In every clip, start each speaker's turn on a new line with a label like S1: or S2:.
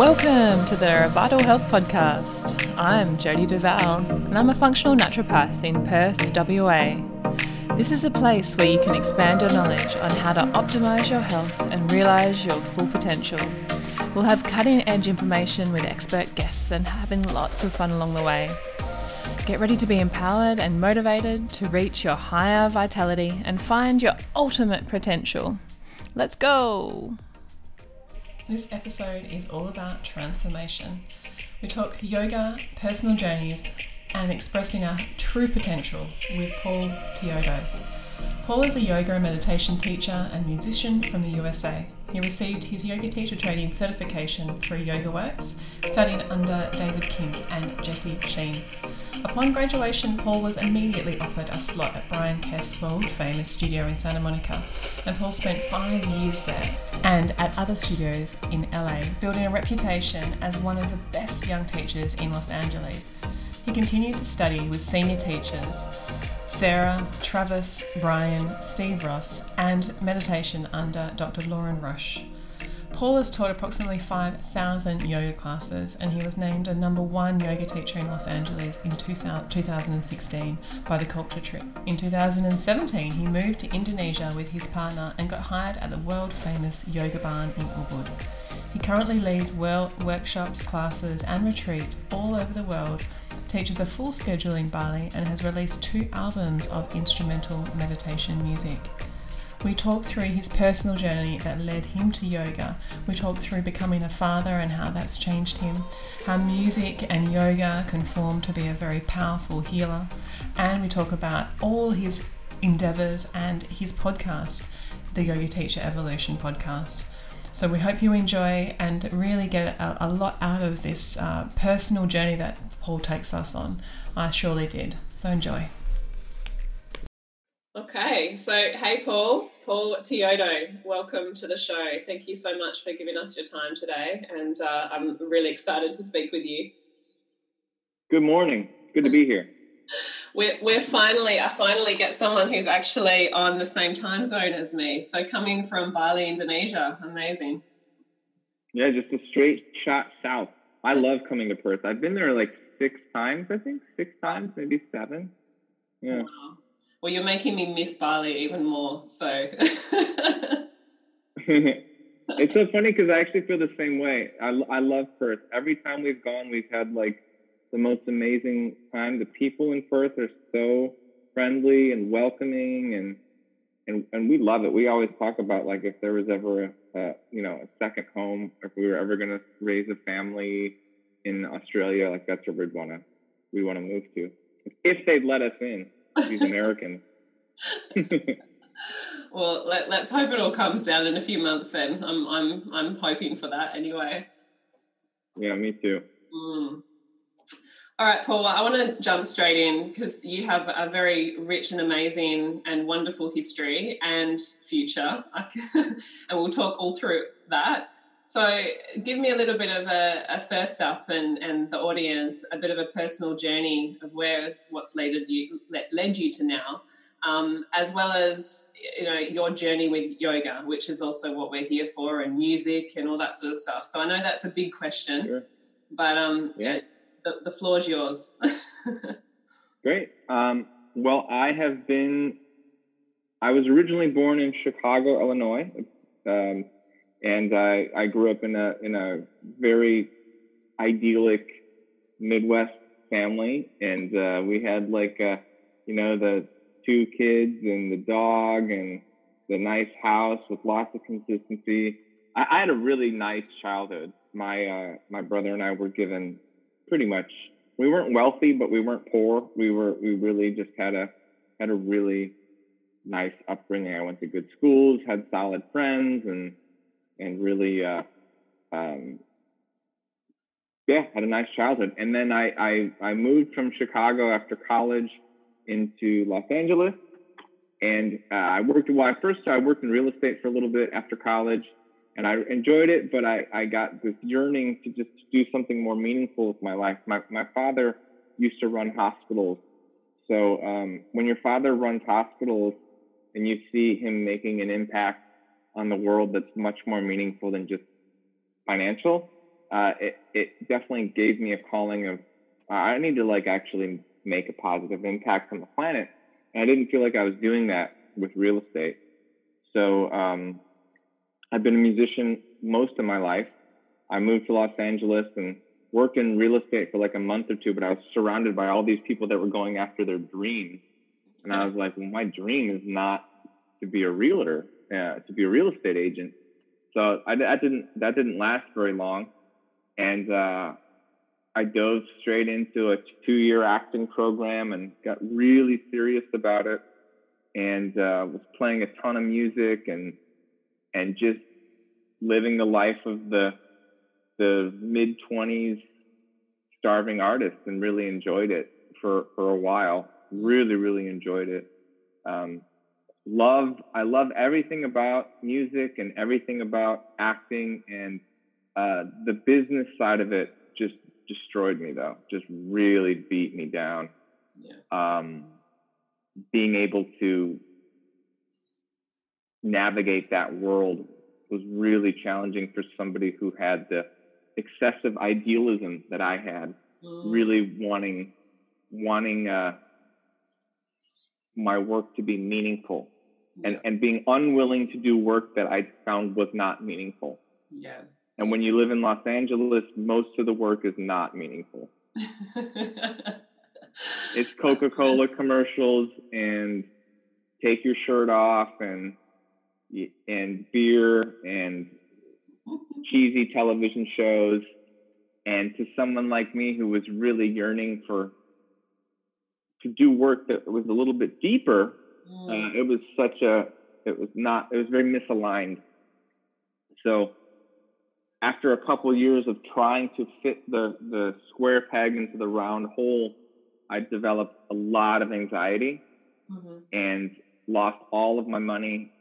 S1: Welcome to the Vital Health Podcast. I'm Jody Duval, and I'm a functional naturopath in Perth, WA. This is a place where you can expand your knowledge on how to optimize your health and realize your full potential. We'll have cutting edge information with expert guests and having lots of fun along the way. Get ready to be empowered and motivated to reach your higher vitality and find your ultimate potential. Let's go! This episode is all about transformation. We talk yoga, personal journeys, and expressing our true potential with Paul Teodo. Paul is a yoga and meditation teacher and musician from the USA. He received his yoga teacher training certification through YogaWorks, studying under David Kim and Jesse Schein. Upon graduation, Paul was immediately offered a slot at Bryan world famous studio in Santa Monica, and Paul spent five years there and at other studios in LA, building a reputation as one of the best young teachers in Los Angeles. He continued to study with senior teachers Sara, Travis, Bryan, Steve Ross, and meditation under Dr. Lorin Roche. Paul has taught approximately 5,000 yoga classes and he was named a number one yoga teacher in Los Angeles in 2016 by the Culture Trip. In 2017, he moved to Indonesia with his partner and got hired at the world famous Yoga Barn in Ubud. He currently leads world workshops, classes, and retreats all over the world, teaches a full schedule in Bali, and has released two albums of instrumental meditation music. We talk through his personal journey that led him to yoga. We talk through becoming a father and how that's changed him, how music and yoga can form to be a very powerful healer. And we talk about all his endeavors and his podcast, the Yoga Teacher Evolution podcast. So we hope you enjoy and really get a, a lot out of this uh, personal journey that Paul takes us on. I surely did. So enjoy. Okay, so hey, Paul, Paul Teodo, welcome to the show. Thank you so much for giving us your time today, and uh, I'm really excited to speak with you.
S2: Good morning. Good to be here.
S1: we're, we're finally, I finally get someone who's actually on the same time zone as me. So coming from Bali, Indonesia, amazing.
S2: Yeah, just a straight shot south. I love coming to Perth. I've been there like six times, I think, six times, maybe seven. Yeah. Wow.
S1: Well, you're making me miss Bali even more. So
S2: it's so funny because I actually feel the same way. I, I love Perth. Every time we've gone, we've had like the most amazing time. The people in Perth are so friendly and welcoming, and and and we love it. We always talk about like if there was ever a, a you know a second home, if we were ever going to raise a family in Australia, like that's where we'd want to we want to move to if they'd let us in these American.
S1: well, let, us hope it all comes down in a few months. Then I'm I'm I'm hoping for that anyway.
S2: Yeah, me too.
S1: Mm. All right, Paul, I want to jump straight in because you have a very rich and amazing and wonderful history and future. and we'll talk all through that. So, give me a little bit of a, a, first up and, and the audience a bit of a personal journey of where what's led you led you to now, um, as well as you know your journey with yoga, which is also what we're here for, and music and all that sort of stuff. So, I know that's a big question, sure. but um, yeah. the, the floor is yours.
S2: Great. Um, well, I have been. I was originally born in Chicago, Illinois. Um, and I, I grew up in a in a very idyllic Midwest family, and uh, we had like uh, you know the two kids and the dog and the nice house with lots of consistency. I, I had a really nice childhood. My uh, my brother and I were given pretty much. We weren't wealthy, but we weren't poor. We were we really just had a had a really nice upbringing. I went to good schools, had solid friends, and and really, uh, um, yeah, had a nice childhood. And then I, I, I moved from Chicago after college into Los Angeles. And uh, I worked, well, first I worked in real estate for a little bit after college and I enjoyed it, but I, I got this yearning to just do something more meaningful with my life. My, my father used to run hospitals. So um, when your father runs hospitals and you see him making an impact on the world that's much more meaningful than just financial. uh, it it definitely gave me a calling of uh, I need to like actually make a positive impact on the planet, and I didn't feel like I was doing that with real estate. So um, I've been a musician most of my life. I moved to Los Angeles and worked in real estate for like a month or two, but I was surrounded by all these people that were going after their dreams. And I was like, well, my dream is not to be a realtor, uh, to be a real estate agent. So I, that didn't that didn't last very long, and uh, I dove straight into a two-year acting program and got really serious about it, and uh, was playing a ton of music and and just living the life of the the mid 20s starving artist and really enjoyed it for for a while. Really really enjoyed it. Um, love i love everything about music and everything about acting and uh, the business side of it just destroyed me though just really beat me down yeah. um, being able to navigate that world was really challenging for somebody who had the excessive idealism that I had, mm. really wanting wanting uh, my work to be meaningful yeah. and, and being unwilling to do work that I found was not meaningful.
S1: Yeah.
S2: And when you live in Los Angeles, most of the work is not meaningful. it's Coca-Cola commercials and take your shirt off and and beer and cheesy television shows. And to someone like me who was really yearning for to do work that was a little bit deeper, mm. uh, it was such a it was not it was very misaligned. So after a couple years of trying to fit the the square peg into the round hole, I developed a lot of anxiety mm-hmm. and lost all of my money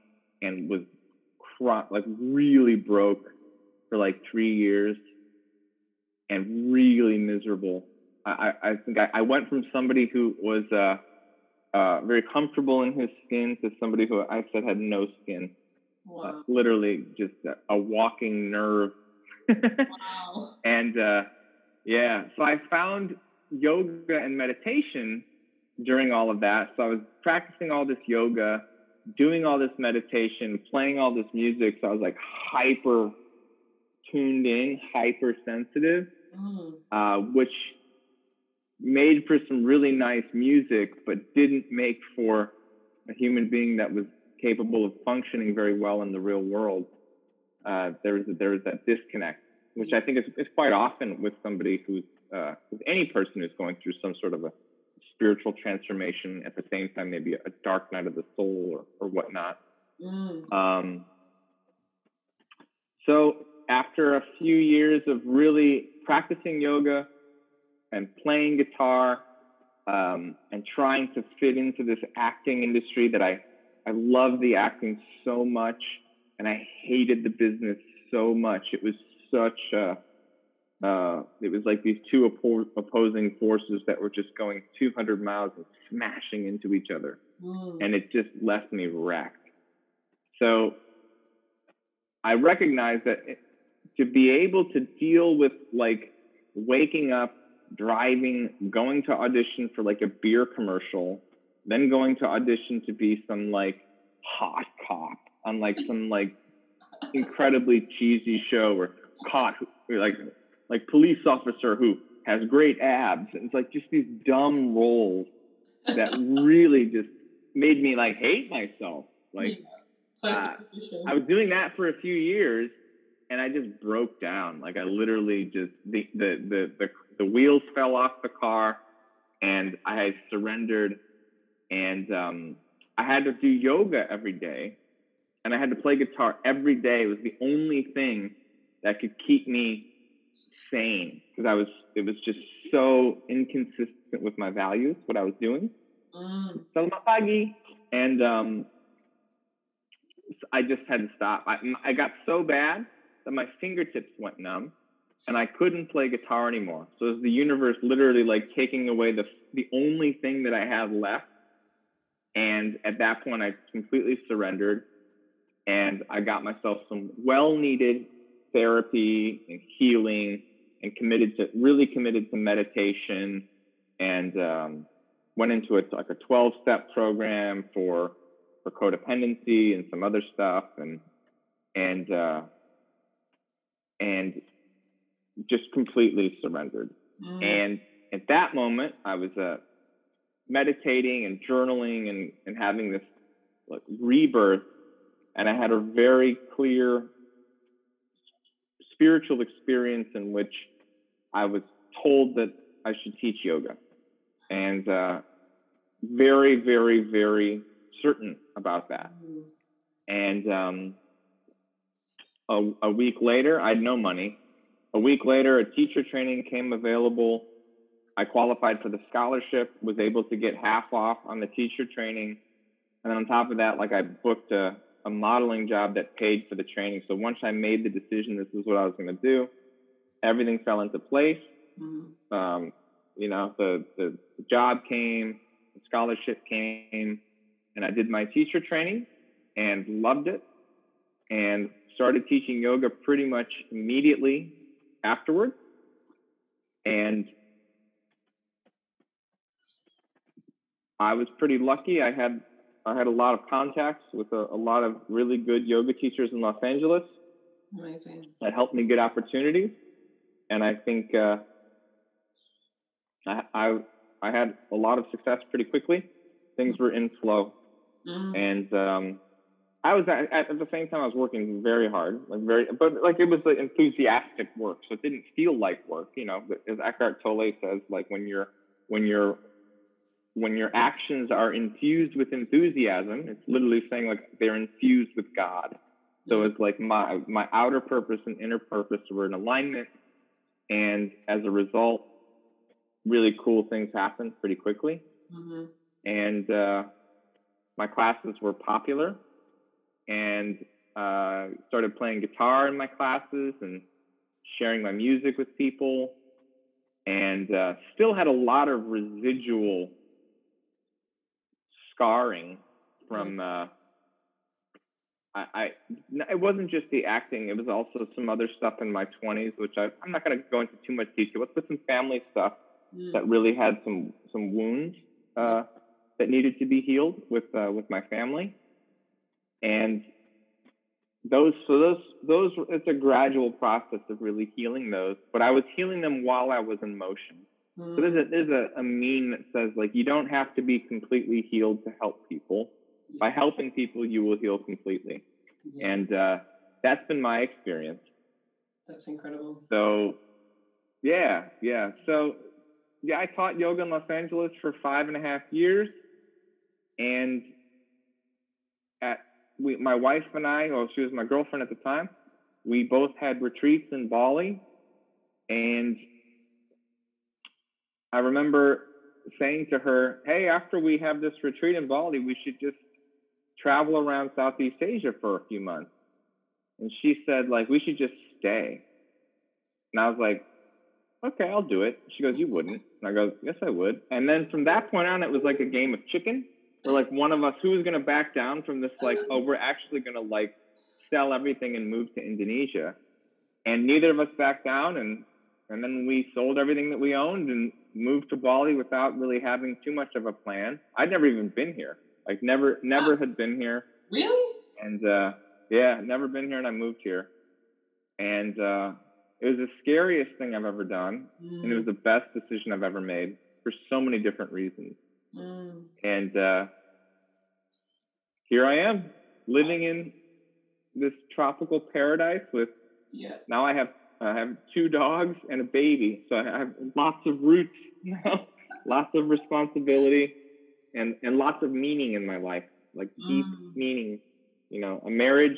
S2: and was cro- like really broke for like three years and really miserable. I, I think I, I, went from somebody who was uh, uh, very comfortable in his skin to somebody who I said had no skin. Uh, wow. Uh, literally just a, a, walking nerve. wow. And uh, yeah, so I found yoga and meditation during all of that. So I was practicing all this yoga, doing all this meditation, playing all this music. So I was like hyper tuned in, hypersensitive, mm. uh, which made for some really nice music, but didn't make for a human being that was capable of functioning very well in the real world. Uh, there was there was that disconnect, which I think is, is quite often with somebody who's uh, with any person who's going through some sort of a spiritual transformation at the same time, maybe a dark night of the soul or, or whatnot. Mm. Um, so after a few years of really practicing yoga and playing guitar um, and trying to fit into this acting industry that I, I love the acting so much and I hated the business so much. It was such a, uh, it was like these two oppo- opposing forces that were just going 200 miles and smashing into each other. Mm. And it just left me wrecked. So I recognized that to be able to deal with like waking up, driving, going to audition for like a beer commercial, then going to audition to be some like hot cop on like some like incredibly cheesy show or caught like like police officer who has great abs. And it's like just these dumb roles that really just made me like hate myself. Like yeah. uh, i was doing that for a few years and I just broke down. Like I literally just the the the the, the wheels fell off the car, and I surrendered. And um, I had to do yoga every day, and I had to play guitar every day. It was the only thing that could keep me sane because I was it was just so inconsistent with my values what I was doing. Mm. And um, I just had to stop. I, I got so bad that my fingertips went numb and I couldn't play guitar anymore. So it was the universe literally like taking away the the only thing that I had left. And at that point, I completely surrendered, and I got myself some well needed therapy and healing. and committed to really committed to meditation and um, went into it like a 12 step program for for codependency and some other stuff and and uh, and just completely surrendered. Mm. And at that moment, I was uh, meditating and journaling and, and having this like, rebirth. And I had a very clear spiritual experience in which I was told that I should teach yoga. And uh, very, very, very certain about that. Mm. And um, a, a week later, I had no money. A week later, a teacher training came available. I qualified for the scholarship, was able to get half off on the teacher training. And then on top of that, like I booked a, a modeling job that paid for the training. So once I made the decision, this is what I was going to do, everything fell into place. Mm-hmm. Um, you know, the, the, the job came, the scholarship came, and I did my teacher training and loved it and started teaching yoga pretty much immediately afterward. And I was pretty lucky. I had I had a lot of contacts with a, a lot of really good yoga teachers in Los Angeles.
S1: Amazing.
S2: That helped me get opportunities, and I think uh, I, I I had a lot of success pretty quickly. Things were in flow, mm-hmm. and um, I was at, at, the same time I was working very hard, like very, but like it was like enthusiastic work, so it didn't feel like work, you know. As Eckhart Tolle says, like when you're when you're when your actions are infused with enthusiasm, it's literally saying like they're infused with God. So it's like my my outer purpose and inner purpose were in alignment, and as a result, really cool things happened pretty quickly. Mm-hmm. And uh, my classes were popular and uh, started playing guitar in my classes and sharing my music with people and uh, still had a lot of residual scarring from mm-hmm. uh, I, I, it wasn't just the acting it was also some other stuff in my 20s which I, i'm not going to go into too much detail but some family stuff mm. that really had some some wounds uh, that needed to be healed with uh, with my family and those so those those it's a gradual process of really healing those but i was healing them while i was in motion. Mm. so there's a there's a, a meme that says like you don't have to be completely healed to help people. By helping people you will heal completely. Yeah. and uh, that's been my experience.
S1: That's incredible.
S2: So yeah yeah. So yeah i taught yoga in los angeles for five and a half years. And at we, my wife and I, well, she was my girlfriend at the time, we both had retreats in Bali. And I remember saying to her, Hey, after we have this retreat in Bali, we should just travel around Southeast Asia for a few months. And she said, like, we should just stay. And I was like, okay, I'll do it. She goes, you wouldn't. And I go, yes, I would. And then from that point on, it was like a game of chicken or like one of us who was going to back down from this like oh we're actually going to like sell everything and move to indonesia? And neither of us backed down and and then we sold everything that we owned and moved to bali without really having too much of a plan. I'd never even been here. Like never never had been here.
S1: Really?
S2: And uh yeah never been here and i moved here. And uh it was the scariest thing i've ever done mm. and it was the best decision i've ever made for so many different reasons Mm. And uh, here I am living in this tropical paradise with
S1: yeah.
S2: now I have I have two dogs and a baby. So I have lots of roots now, lots of responsibility and and lots of meaning in my life, like deep mm. meaning. You know, a marriage,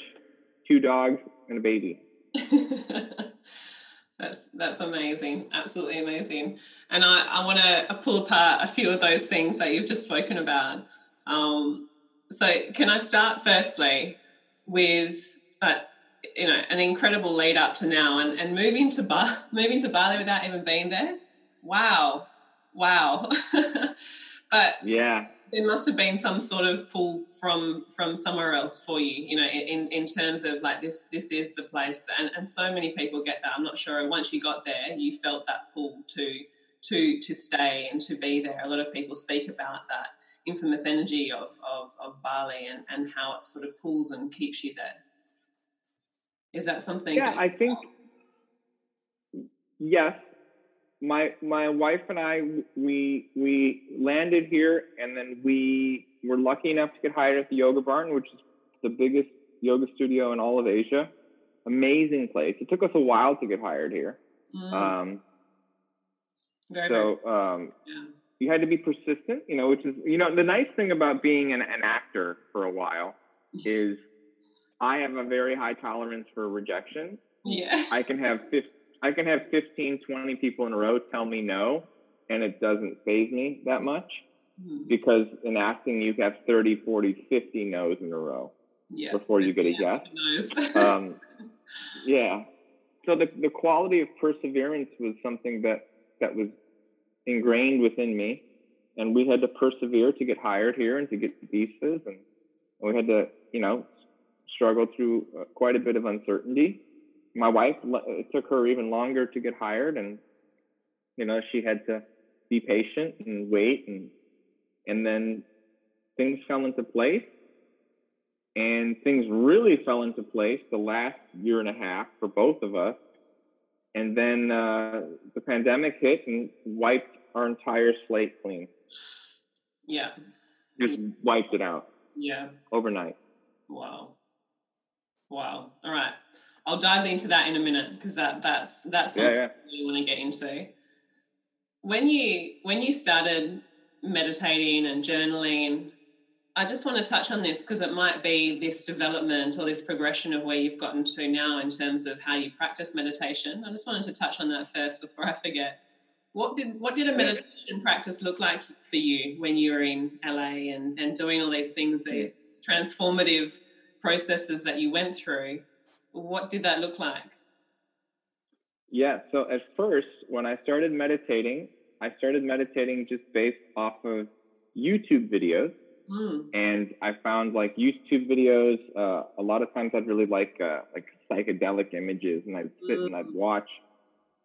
S2: two dogs, and a baby.
S1: That's that's amazing, absolutely amazing. And I, I want to pull apart a few of those things that you've just spoken about. Um, so can I start firstly with uh, you know an incredible lead up to now and, and moving to Bar- moving to Bali without even being there? Wow, wow. but
S2: yeah,
S1: there must have been some sort of pull from from somewhere else for you you know in in terms of like this this is the place. And and so many people get that. I'm not sure. Once you got there you felt that pull to to to stay and to be there. A lot of people speak about that infamous energy of of, of bali and and how it sort of pulls and keeps you there. Is that something
S2: yeah
S1: that
S2: i think yes my my wife and I we we landed here and then we were lucky enough to get hired at the Yoga Barn, which is the biggest yoga studio in all of Asia. Amazing place. It took us a while to get hired here.
S1: Mm,
S2: Um, so um,
S1: yeah.
S2: you had to be persistent, you know, which is you know the nice thing about being an, an actor for a while is I have a very high tolerance for rejection.
S1: yeah
S2: I can have 50, I can have 15, 20 people in a row tell me no, and it doesn't phase me that much
S1: Mm,
S2: because in acting you have 30, 40, 50 no's in a row.
S1: yeah
S2: before you get a
S1: Yes.
S2: Um, yeah. So the, the quality of perseverance was something that, that was ingrained within me. And we had to persevere to get hired here and to get visas. And we had to, you know, struggle through uh, quite a bit of uncertainty. My wife, it took her even longer to get hired. And, you know, she had to be patient and wait. And, and then things fell into place and things really fell into place the last year and a half for both of us. And then uh, the pandemic hit and wiped our entire slate clean.
S1: yeah
S2: Just wiped it out
S1: yeah
S2: overnight.
S1: Wow. Wow. All right. I'll dive into that in a minute because that that's that's
S2: Yeah,
S1: something
S2: yeah.
S1: I really want to get into. When you when you started meditating and journaling, I just want to touch on this because it might be this development or this progression of where you've gotten to now in terms of how you practice meditation. I just wanted to touch on that first before I forget. What did what did a meditation practice look like for you when you were in LA and, and doing all these things, these transformative processes that you went through? What did that look like?
S2: Yeah. So at first, when I started meditating, I started meditating just based off of YouTube videos.
S1: Mm,
S2: and I found like YouTube videos. Uh, a lot of times, I'd really like uh, like psychedelic images, and I'd sit and I'd watch.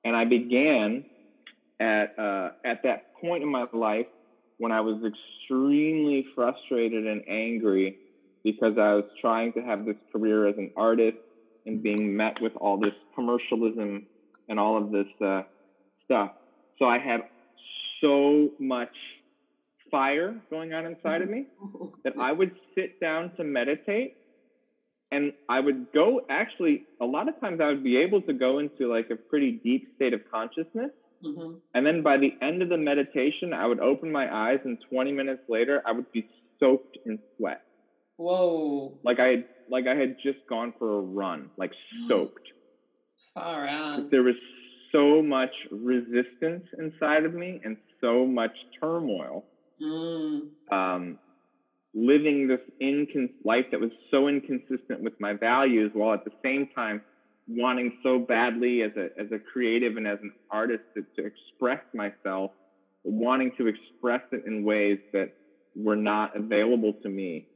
S2: And I began at uh, at that point in my life when I was extremely frustrated and angry because I was trying to have this career as an artist and being met with all this commercialism and all of this uh, stuff. So I had so much fire going on inside of me that I would sit down to meditate and I would go actually a lot of times I would be able to go into like a pretty deep state of consciousness
S1: Mhm.
S2: and then by the end of the meditation I would open my eyes and 20 minutes later I would be soaked in sweat
S1: Whoa,
S2: like I had like I had just gone for a run like soaked.
S1: Far out.
S2: there was so much resistance inside of me and so much turmoil.
S1: Mm,
S2: um, living this incon- life that was so inconsistent with my values while at the same time wanting so badly as a, as a creative and as an artist to, to express myself, wanting to express it in ways that were not available to me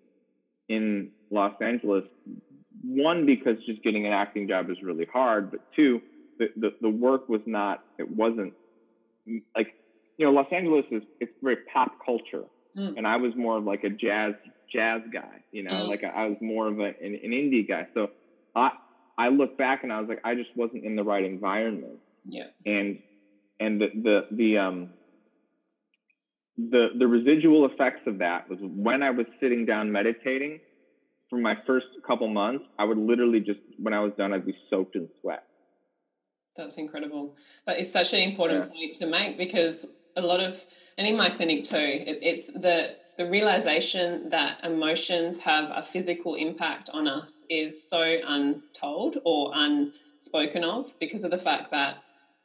S2: in Los Angeles. One, because just getting an acting job is really hard, but two, the, the, the work was not, it wasn't like, you know, Los Angeles is, it's very pop culture
S1: mm,
S2: and I was more of like a jazz jazz guy, you know,
S1: Mm.
S2: like I was more of a, an, an indie guy. So I I look back and I was like, I just wasn't in the right environment,
S1: yeah.
S2: and and the the the um the the residual effects of that was when I was sitting down meditating for my first couple months, I would literally just when I was done, I'd be soaked in sweat.
S1: That's incredible. But it's such an important
S2: Yeah.
S1: point to make because a lot of, and in my clinic too, it, it's the the realization that emotions have a physical impact on us is so untold or unspoken of because of the fact that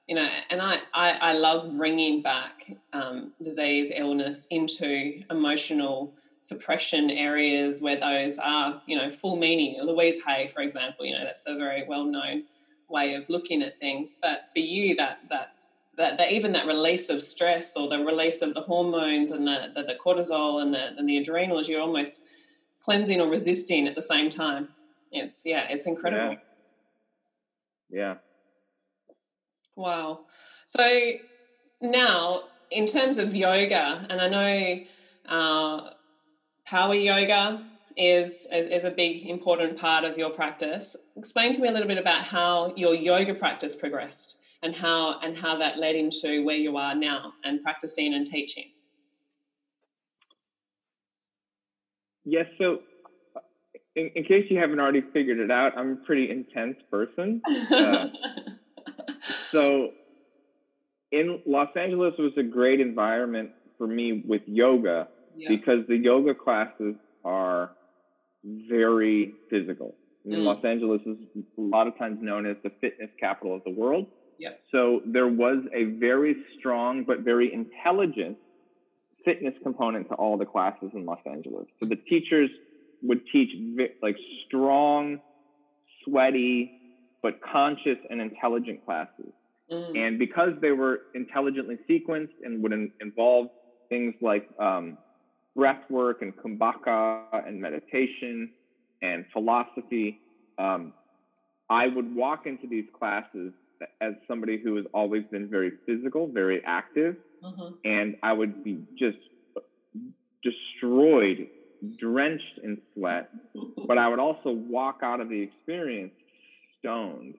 S1: you know, and I I, I love bringing back um, disease, illness into emotional suppression areas where those are, you know, full meaning. Louise Hay, for example, you know, that's a very well known way of looking at things. But for you, that that that, that even that release of stress or the release of the hormones and the, the, the cortisol and the, and the adrenals, you're almost cleansing or resisting at the same time. It's yeah, it's incredible.
S2: Yeah. yeah.
S1: Wow. So now, in terms of yoga, and I know uh, power yoga is, is, is a big important part of your practice. Explain to me a little bit about how your yoga practice progressed and how and how that led into where you are now and practicing and teaching.
S2: Yes, so in, in case you haven't already figured it out, I'm a pretty intense person. Uh, so in Los Angeles was a great environment for me with yoga yeah. because the yoga classes are very physical. Mm. Los Angeles is a lot of times known as the fitness capital of the world.
S1: Yep.
S2: So there was a very strong but very intelligent fitness component to all the classes in Los Angeles. So the teachers would teach like strong, sweaty, but conscious and intelligent classes. Mm. And because they were intelligently sequenced and would in, involve things like um, breath work and kumbhaka and meditation and philosophy, um, I would walk into these classes as somebody who has always been very physical, very active, mm-hmm. and I would be just destroyed, drenched in sweat, but I would also walk out of the experience stoned.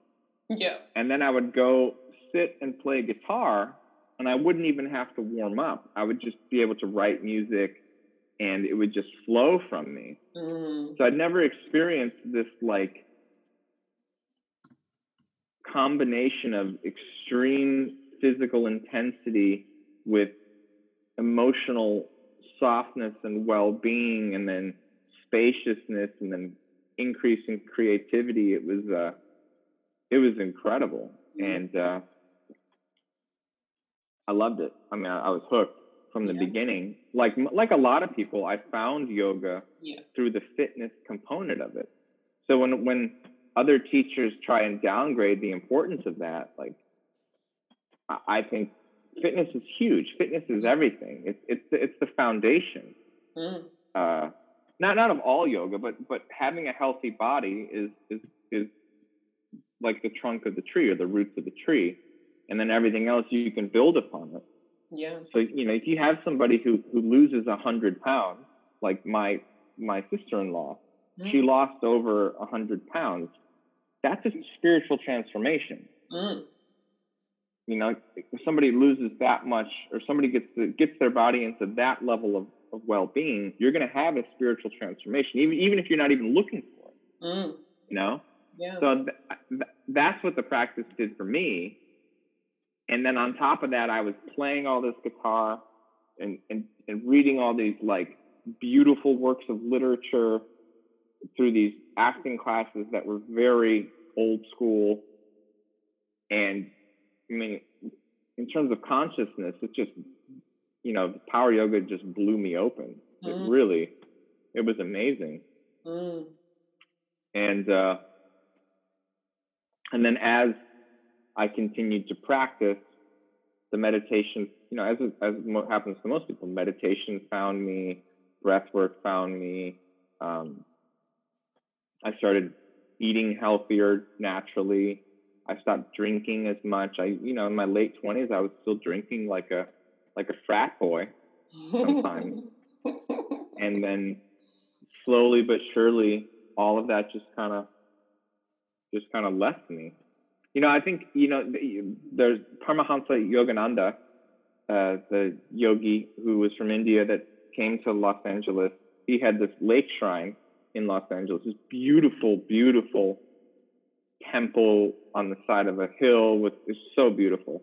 S1: Yeah.
S2: And then I would go sit and play guitar and I wouldn't even have to warm up. I would just be able to write music and it would just flow from me. Mm. So I'd never experienced this like combination of extreme physical intensity with emotional softness and well-being and then spaciousness and then increasing creativity it was uh it was incredible mm. and uh i loved it i mean i, I was hooked from the yeah. beginning. Like like a lot of people, I found yoga
S1: yeah.
S2: through the fitness component of it. So when when other teachers try and downgrade the importance of that, like I think fitness is huge. Fitness is everything. It's it's the, it's the foundation. Mm. Uh, not not of all yoga, but but having a healthy body is is is like the trunk of the tree or the roots of the tree, and then everything else you can build upon it.
S1: Yeah.
S2: So you know, if you have somebody who who loses a hundred pounds, like my my sister-in-law, mm. she lost over a hundred pounds. That's a spiritual transformation. Mm. You know, if somebody loses that much, or somebody gets the, gets their body into that level of, of well-being, you're going to have a spiritual transformation, even even if you're not even looking for it. Mm. You know.
S1: Yeah.
S2: So th- th- that's what the practice did for me and then on top of that, I was playing all this guitar and, and, and reading all these like beautiful works of literature through these acting classes that were very old school. And I mean, in terms of consciousness, it just, you know, power yoga just blew me open. Mm. It really, it was amazing. Mm. And, uh, and then as I continued to practice the meditation. You know, as as happens to most people, meditation found me, breath work found me. Um, I started eating healthier naturally. I stopped drinking as much. I, you know, in my late twenties, I was still drinking like a like a frat boy sometimes, and then slowly but surely, all of that just kind of just kind of left me. You know, I think you know there's Paramahansa Yogananda, uh, the yogi who was from India that came to Los Angeles. He had this lake shrine in Los Angeles, this beautiful, beautiful temple on the side of a hill with it's so beautiful.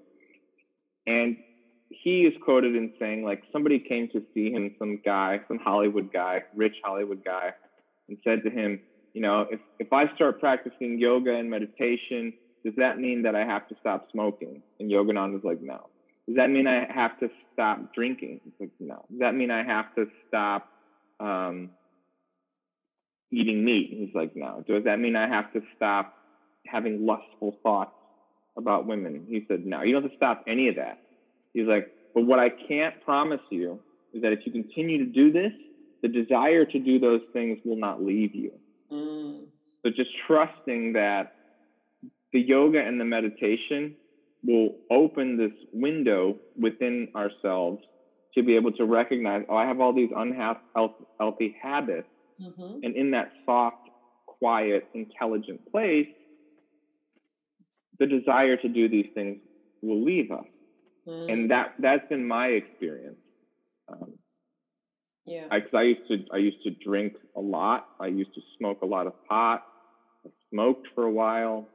S2: And he is quoted in saying like somebody came to see him, some guy, some Hollywood guy, rich Hollywood guy, and said to him, you know, if if I start practicing yoga and meditation does that mean that I have to stop smoking? And Yogananda was like, no. Does that mean I have to stop drinking? He's like, no. Does that mean I have to stop um, eating meat? He's like, no. Does that mean I have to stop having lustful thoughts about women. He said, no, you don't have to stop any of that. He's like, but what I can't promise you is that if you continue to do this, the desire to do those things will not leave you. Mm. So just trusting that the yoga and the meditation will open this window within ourselves to be able to recognize, oh, I have all these unhealthy habits. Mm-hmm. And in that soft, quiet, intelligent place, the desire to do these things will leave us. Mm. And that that's been my experience. Um,
S1: yeah.
S2: Because I, I, used to I used to drink a lot. I used to smoke a lot of pot. I smoked for a while.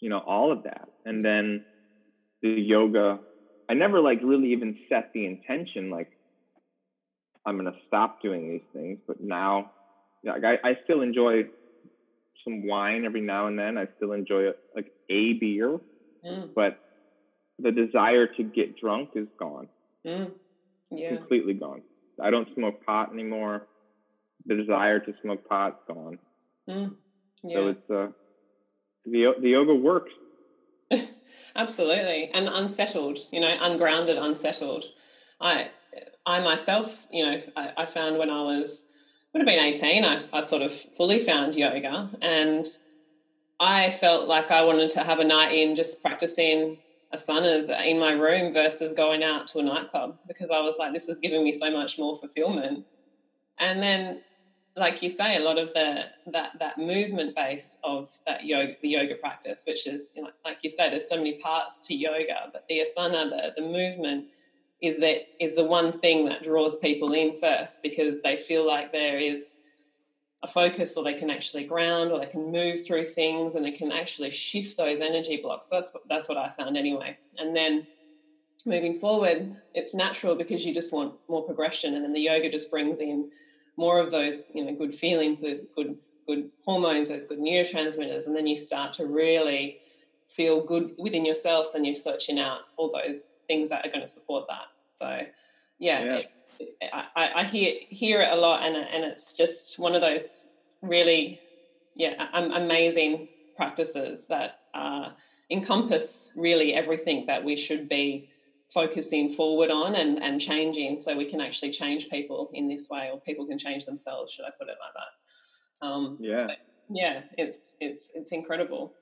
S2: You know, all of that. And then the yoga, I never like really even set the intention like I'm gonna stop doing these things. But now, like I, I still enjoy some wine every now and then. I still enjoy like a beer, mm. but the desire to get drunk is gone.
S1: Mm. Yeah.
S2: Completely gone. I don't smoke pot anymore. The desire to smoke pot's gone.
S1: Mm. Yeah.
S2: So it's uh, the the yoga works.
S1: Absolutely, and unsettled. You know, ungrounded, unsettled. I I myself, you know, I, I found when I was would have been eighteen, I, I sort of fully found yoga, and I felt like I wanted to have a night in just practicing asanas in my room versus going out to a nightclub because I was like, this is giving me so much more fulfillment. And then, like you say, a lot of the that that movement base of that yoga, the yoga practice, which is you know, like you say, there's so many parts to yoga, but the asana, the the movement, is that is the one thing that draws people in first because they feel like there is a focus or they can actually ground or they can move through things and it can actually shift those energy blocks. That's what, that's what i found anyway. And then moving forward it's natural because you just want more progression and then the yoga just brings in more of those you know good feelings those good good hormones those good neurotransmitters and then you start to really feel good within yourself. and you're searching out all those things that are going to support that so yeah, yeah. It, I, I hear hear it a lot, and and it's just one of those really, yeah, amazing practices that uh, encompass really everything that we should be focusing forward on and, and changing so we can actually change people in this way or people can change themselves should i put it like that um,
S2: yeah
S1: so, yeah it's it's it's incredible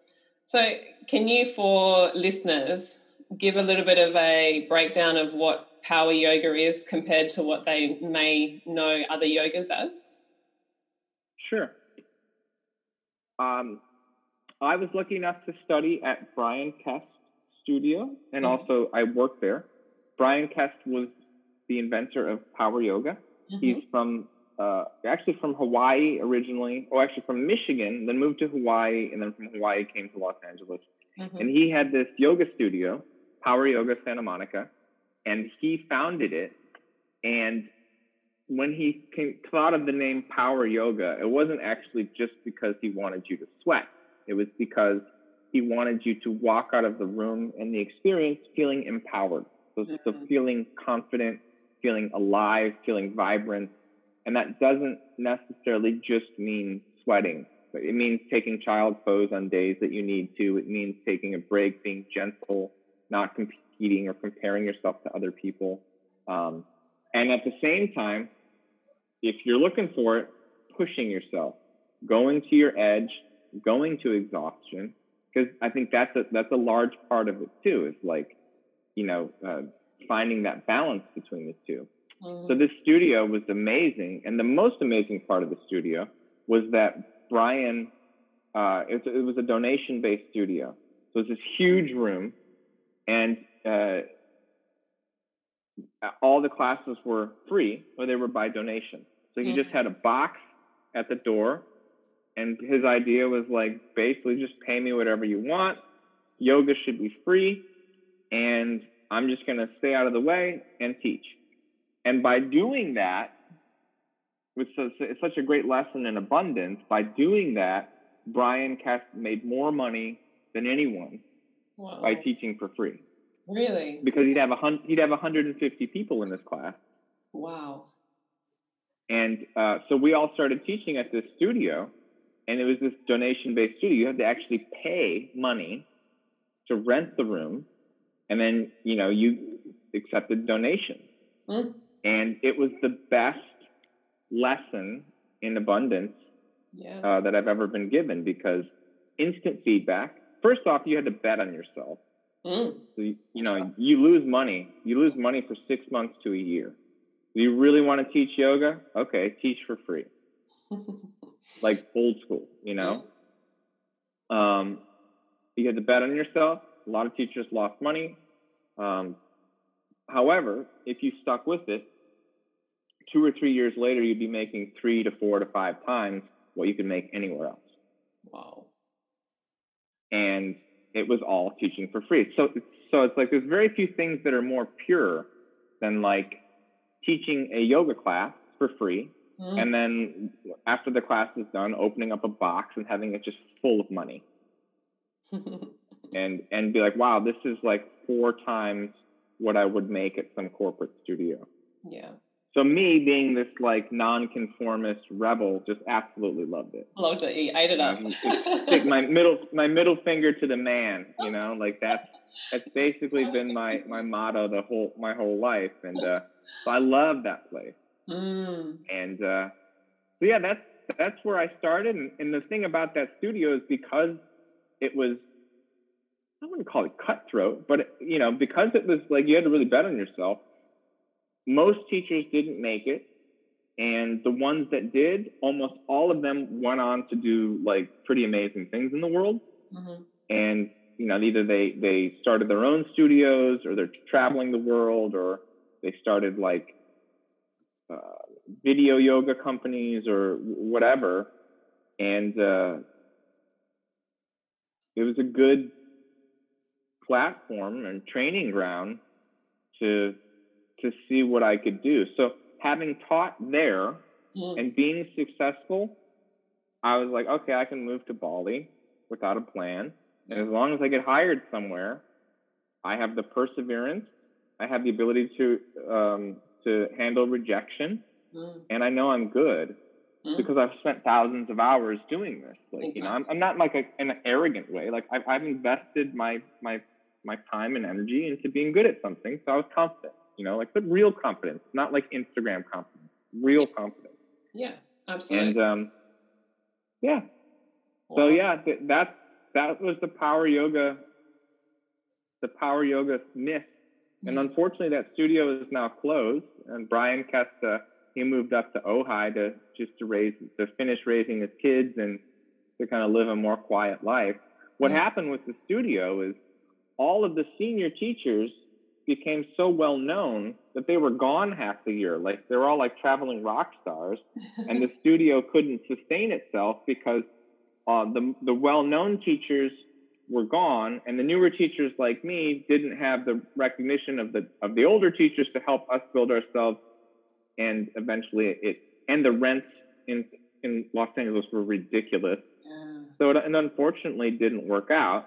S1: so can you for listeners give a little bit of a breakdown of what power yoga is compared to what they may know other yogas as?
S2: Sure. Um, I was lucky enough to study at Bryan Kest Studio, and mm-hmm. also I worked there. Bryan Kest was the inventor of power yoga. Mm-hmm. He's from uh, actually from Hawaii originally, or actually from Michigan, then moved to Hawaii, and then from Hawaii came to Los Angeles. Mm-hmm. And he had this yoga studio, Power Yoga Santa Monica, and he founded it. And when he came, thought of the name Power Yoga, it wasn't actually just because he wanted you to sweat. It was because he wanted you to walk out of the room and the experience feeling empowered. So, mm-hmm. so feeling confident, feeling alive, feeling vibrant. And that doesn't necessarily just mean sweating. It means taking child pose on days that you need to. It means taking a break, being gentle, not competing competing or comparing yourself to other people. Um, and at the same time, if you're looking for it, pushing yourself, going to your edge, going to exhaustion, because I think that's a that's a large part of it too. Is like, you know, uh, finding that balance between the 2 mm-hmm. So this studio was amazing, and the most amazing part of the studio was that Bryan. Uh, it, it was a donation based studio, so it's this huge room, and uh, all the classes were free or they were by donation. So he mm-hmm. just had a box at the door. And his idea was like, basically, just pay me whatever you want. Yoga should be free. And I'm just going to stay out of the way and teach. And by doing that, which is such a great lesson in abundance, by doing that, Bryan Kest made more money than anyone wow. by teaching for free.
S1: Really?
S2: Because he'd have a hun- he'd have 150 people in this class.
S1: Wow.
S2: And uh, so we all started teaching at this studio, and it was this donation-based studio. You had to actually pay money to rent the room, and then you know you accepted donations,
S1: Mm.
S2: and it was the best lesson in abundance
S1: Yeah.
S2: uh, that I've ever been given because instant feedback. First off, you had to bet on yourself.
S1: Mm.
S2: So you, you know you lose money. You lose money for six months to a year. Do you really want to teach yoga? Okay, teach for free, like old school. You know. Um, you had to bet on yourself. A lot of teachers lost money. Um, however, if you stuck with it, two or three years later, you'd be making three to four to five times what you could make anywhere else.
S1: wow.
S2: And it was all teaching for free. So, so it's like there's very few things that are more pure than like teaching a yoga class for free
S1: Mm.
S2: and then after the class is done, opening up a box and having it just full of money, and and be like, wow, this is like four times what I would make at some corporate studio.
S1: yeah.
S2: So me being this like nonconformist rebel, just absolutely loved it.
S1: Loved it. You ate it up.
S2: Stick my middle my middle finger to the man, you know, like that's that's basically been my my motto the whole my whole life, and uh, so I love that place.
S1: Mm.
S2: and uh, so yeah, that's that's where I started. And, and the thing about that studio is because it was I wouldn't call it cutthroat, but you know, because it was like you had to really bet on yourself. Most teachers didn't make it, and the ones that did, almost all of them went on to do like pretty amazing things in the world.
S1: hmm
S2: And you know, either they they started their own studios, or they're traveling the world, or they started like video yoga companies or whatever. And uh, it was a good platform and training ground to to see what I could do. So having taught there
S1: Mm.
S2: and being successful, I was like, okay, I can move to Bali without a plan. And as long as I get hired somewhere, I have the perseverance, I have the ability to um, to handle rejection,
S1: Mm.
S2: and I know I'm good
S1: Mm.
S2: because I've spent thousands of hours doing this. Like, you know, I'm, I'm not like a, in an arrogant way. Like I've, I've invested my my my time and energy into being good at something, so I was confident. You know, like but real confidence, not like Instagram confidence, real confidence.
S1: Yeah. Absolutely.
S2: And um, yeah, so yeah, th- that that was the power yoga, the power yoga myth. And unfortunately, that studio is now closed. And Bryan Kesta, he moved up to Ojai to just to raise to finish raising his kids and to kind of live a more quiet life. What
S1: Mm.
S2: happened with the studio is all of the senior teachers became so well known that they were gone half the year. Like they were all like traveling rock stars and the studio couldn't sustain itself because uh, the the well-known teachers were gone, and the newer teachers like me didn't have the recognition of the of the older teachers to help us build ourselves, and eventually it and the rents in in Los Angeles were ridiculous.
S1: Yeah.
S2: So it, and unfortunately didn't work out.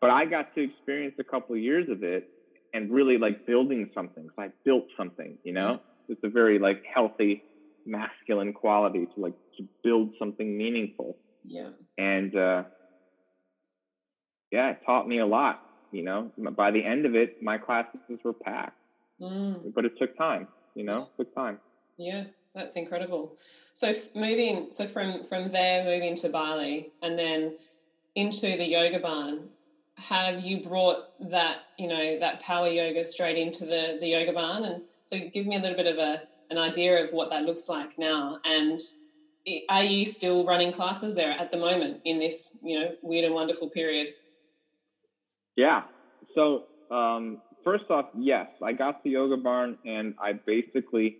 S2: But I got to experience a couple of years of it and really like building something. So I built something, you know. It's a very like healthy masculine quality to like to build something meaningful.
S1: Yeah.
S2: And uh, yeah, it taught me a lot. You know, by the end of it, my classes were packed,
S1: Mm.
S2: but it took time. You know, took time.
S1: Yeah, that's incredible. So f- moving, so from from there, moving to Bali, and then into the yoga barn. Have you brought that, you know, that power yoga straight into the the yoga barn? And so, give me a little bit of a an idea of what that looks like now. And are you still running classes there at the moment in this, you know, weird and wonderful period?
S2: Yeah. So um, first off, yes, I got the yoga barn, and I basically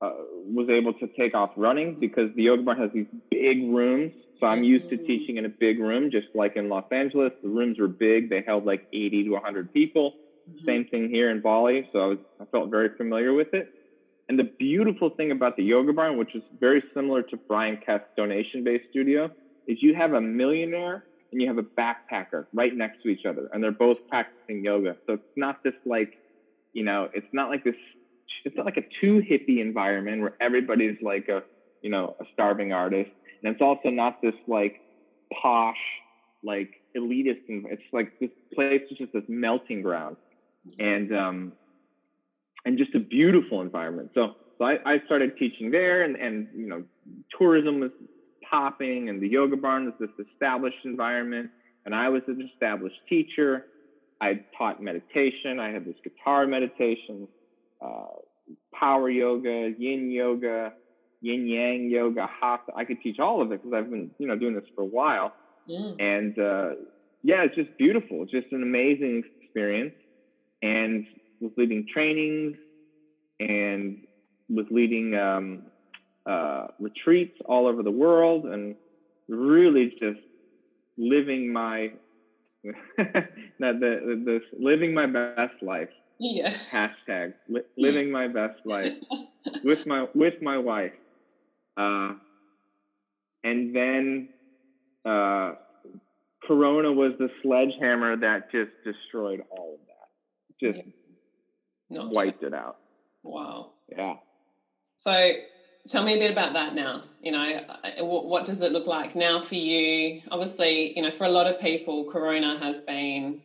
S2: uh, was able to take off running because the yoga barn has these big rooms. So I'm used to
S1: Mhm.
S2: teaching in a big room, just like in Los Angeles. The rooms were big; they held like 80 to 100 people. Same thing here in Bali. So I was I felt very familiar with it. And the beautiful thing about the yoga barn, which is very similar to Bryan Kest's donation-based studio, is you have a millionaire and you have a backpacker right next to each other, and they're both practicing yoga. So it's not this like, you know, it's not like this. It's not like a too hippie environment where everybody's like a, you know, a starving artist, and it's also not this like posh, like elitist and it's like this place is just this melting ground and um and just a beautiful environment so so I, I started teaching there and and you know tourism was popping and the yoga barn was this established environment and i was an established teacher i taught meditation i had this guitar meditation uh, power yoga yin yoga yin yang yoga hatha i could teach all of it because i've been you know doing this for a while Mm. And uh, yeah, it's just beautiful. It's just an amazing experience. And was leading trainings and was leading um, uh, retreats all over the world and really just living my the, the, the living my best life.
S1: Yeah.
S2: Hashtag li- living my best life with my with my wife. Uh, and then uh, Corona was the sledgehammer that just destroyed all of that, just yeah. wiped it out.
S1: Wow.
S2: Yeah.
S1: So tell me a bit about that now. You know, what, does it look like now for you? Obviously, you know, for a lot of people, Corona has been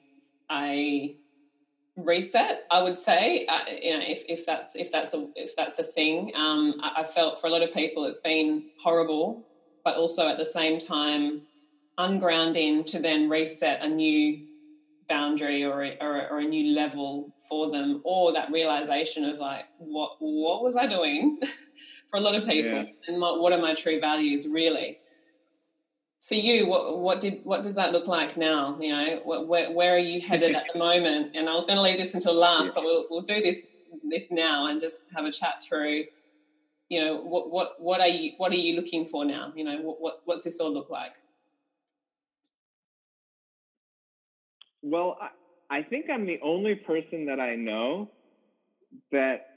S1: a reset i would say uh, you know if, if that's if that's a if that's a thing um I, I felt for a lot of people it's been horrible but also at the same time ungrounding to then reset a new boundary or a, or, or a new level for them or that realization of like what what was i doing for a lot of people yeah. and what, what are my true values really? For you what what did what does that look like now? You know where, where are you headed at the moment? And i was going to leave this until last yeah. but we'll, we'll do this this now and just have a chat through you know what what what are you what are you looking for now? You know what, what what's this all look like?
S2: Well, I, I think I'm the only person that I know that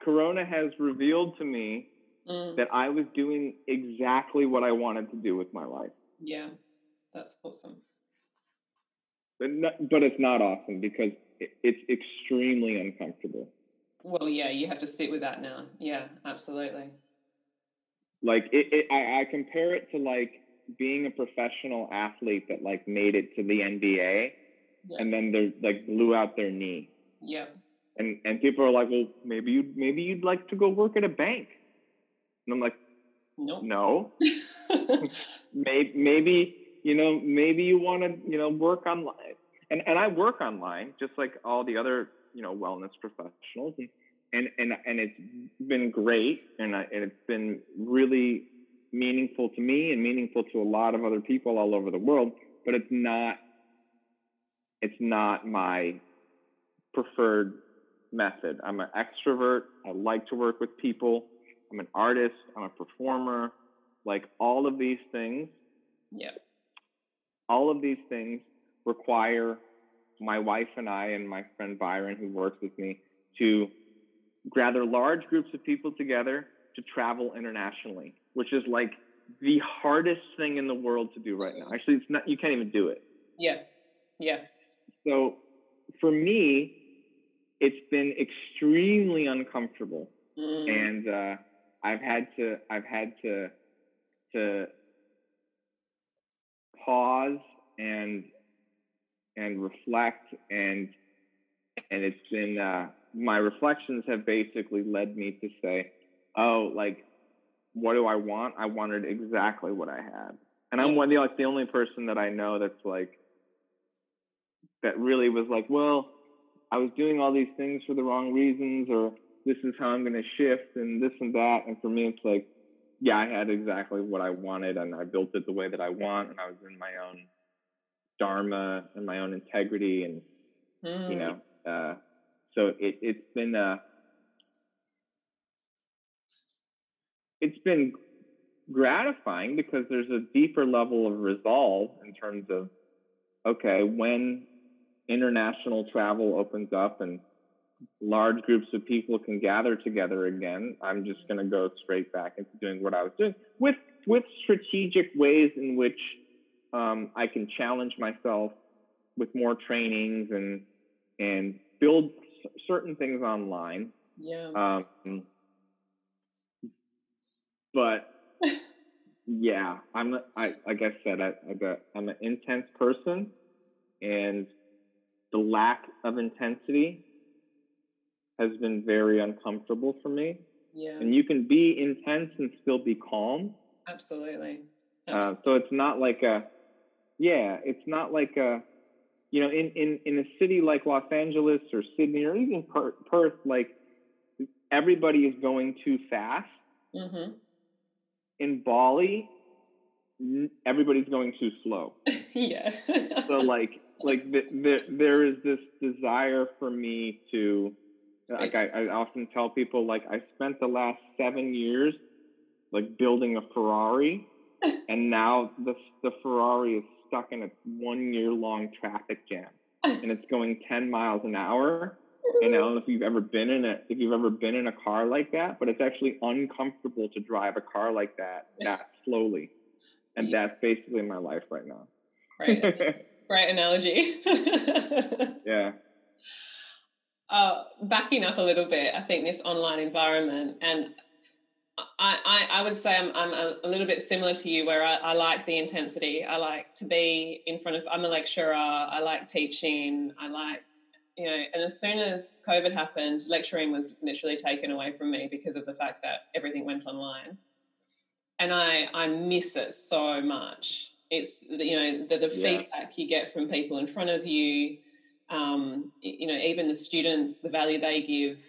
S2: Corona has revealed to me mm. that I was doing exactly what I wanted to do with my life.
S1: Yeah, that's awesome.
S2: But, not, but it's not awesome because it's extremely uncomfortable.
S1: Well, yeah, you have to sit with that now. Yeah, absolutely.
S2: Like it, it I, I compare it to like being a professional athlete that like made it to the NBA yeah. and then they like blew out their knee.
S1: Yeah.
S2: And and people are like, well, maybe you maybe you'd like to go work at a bank. And I'm like,
S1: nope.
S2: no. maybe maybe you know maybe you want to you know work online. And and I work online just like all the other you know wellness professionals and and and, and it's been great and, I, and it's been really meaningful to me and meaningful to a lot of other people all over the world but it's not it's not my preferred method. I'm an extrovert. I like to work with people. I'm an artist. I'm a performer. Like all of these things.
S1: Yeah.
S2: All of these things require my wife and I and my friend Byron, who works with me, to gather large groups of people together to travel internationally, which is like the hardest thing in the world to do right now. Actually, it's not, you can't even do it.
S1: Yeah. Yeah.
S2: So for me, it's been extremely uncomfortable, mm. and uh, I've had to I've had to to pause and and reflect and and it's been uh, my reflections have basically led me to say, oh, like what do I want? I wanted exactly what I had, and I'm one the like the only person that I know that's like that really was like, well, I was doing all these things for the wrong reasons, or this is how I'm going to shift, and this and that. And for me, it's like, yeah, I had exactly what I wanted, and I built it the way that I want, and I was in my own dharma and my own integrity, and mm. you know, uh, so it, it's been uh, it's been gratifying because there's a deeper level of resolve in terms of okay when international travel opens up and large groups of people can gather together again, I'm just going to go straight back into doing what I was doing with with strategic ways in which um, I can challenge myself with more trainings and and build certain things online.
S1: Yeah.
S2: Um, but yeah, I'm I like I said, I, I got, I'm an intense person, and the lack of intensity has been very uncomfortable for me.
S1: Yeah.
S2: And you can be intense and still be calm.
S1: Absolutely.
S2: Uh, so it's not like a, yeah, it's not like a, you know, in, in, in a city like Los Angeles or Sydney or even Perth, like everybody is going too fast.
S1: Mm-hmm.
S2: In Bali, everybody's going too slow.
S1: yeah.
S2: so like, like the, the, there is this desire for me to, like I, I often tell people, like I spent the last seven years like building a Ferrari, and now the the Ferrari is stuck in a one year long traffic jam, and it's going ten miles an hour. And I don't know if you've ever been in it if you've ever been in a car like that, but it's actually uncomfortable to drive a car like that that slowly, and that's basically my life right now.
S1: Right, great analogy.
S2: yeah.
S1: Uh, backing up a little bit, I think this online environment and I, I, I, would say I'm, I'm a, a, little bit similar to you where I, I, like the intensity. I like to be in front of, I'm a lecturer. I like teaching. I like, you know, and as soon as COVID happened, lecturing was literally taken away from me because of the fact that everything went online. And I, I miss it so much. It's, you know, the, the yeah. feedback you get from people in front of you, um, you know, even the students, the value they give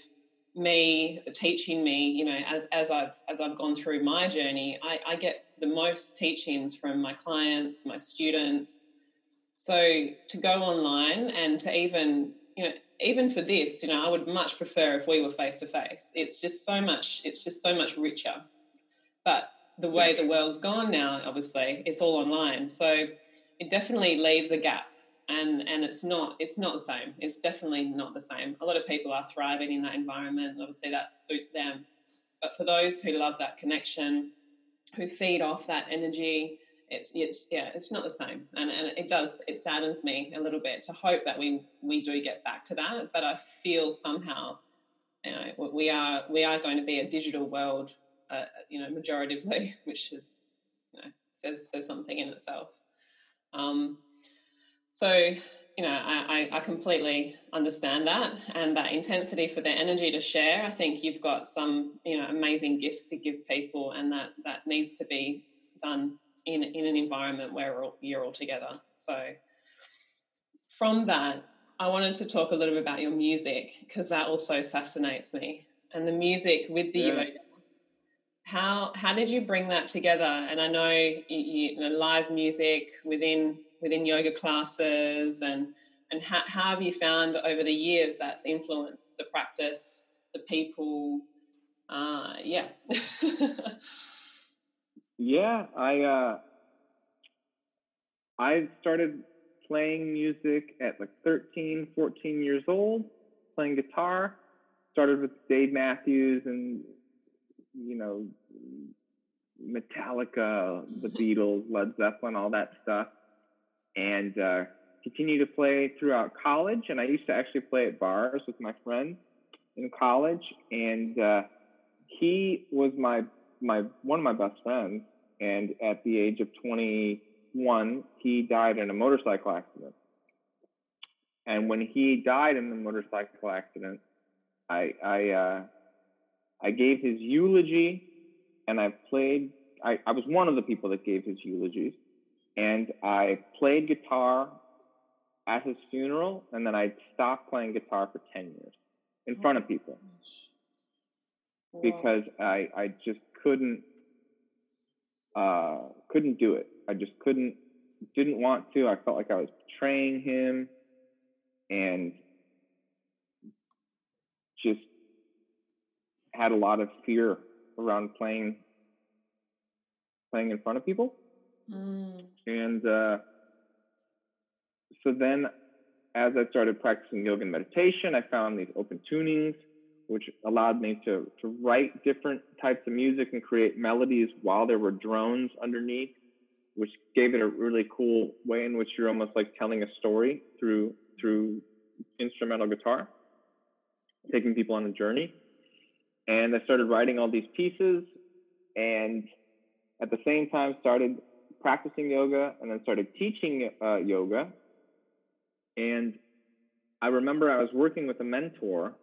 S1: me teaching me you know as as i've as i've gone through my journey i, I get the most teachings from my clients my students. So to go online and to even you know even for this you know i would much prefer if we were face to face it's just so much it's just so much richer. But the way the world's gone now obviously it's all online. So it definitely leaves a gap and and it's not it's not the same. It's definitely not the same. A lot of people are thriving in that environment obviously that suits them. But for those who love that connection who feed off that energy it's, it's yeah it's not the same. And, and it does it saddens me a little bit to hope that we we do get back to that. But i feel somehow you know we are we are going to be a digital world uh, you know majoritively which is you know says says something in itself. Um, so, you know, I, I completely understand that and that intensity for their energy to share. I think you've got some, you know, amazing gifts to give people, and that that needs to be done in in an environment where you're all together. So, from that, I wanted to talk a little bit about your music because that also fascinates me, and the music with the yeah. yoga. How how did you bring that together? And I know, you, you know live music within within yoga classes and and how, how have you found over the years that's influenced the practice the people? Uh, yeah.
S2: Yeah i uh i started playing music at like 13 14 years old playing guitar started with dave matthews and you know metallica the beatles led zeppelin all that stuff and uh, continue to play throughout college. And I used to actually play at bars with my friend in college, and uh, he was my my one of my best friends. And at the age of 21, he died in a motorcycle accident. And when he died in the motorcycle accident, I I uh, I gave his eulogy, and I played. I, I was one of the people that gave his eulogies and I played guitar at his funeral, and then I stopped playing guitar for 10 years in oh front of people because I, I just couldn't uh, couldn't do it. I just couldn't didn't want to. I felt like I was betraying him and just had a lot of fear around playing playing in front of people.
S1: Mm.
S2: And uh, so then, as I started practicing yoga and meditation, I found these open tunings, which allowed me to, to write different types of music and create melodies while there were drones underneath, which gave it a really cool way in which you're almost like telling a story through through instrumental guitar, taking people on a journey. And I started writing all these pieces and at the same time started practicing yoga and then started teaching uh, yoga. And I remember I was working with a mentor,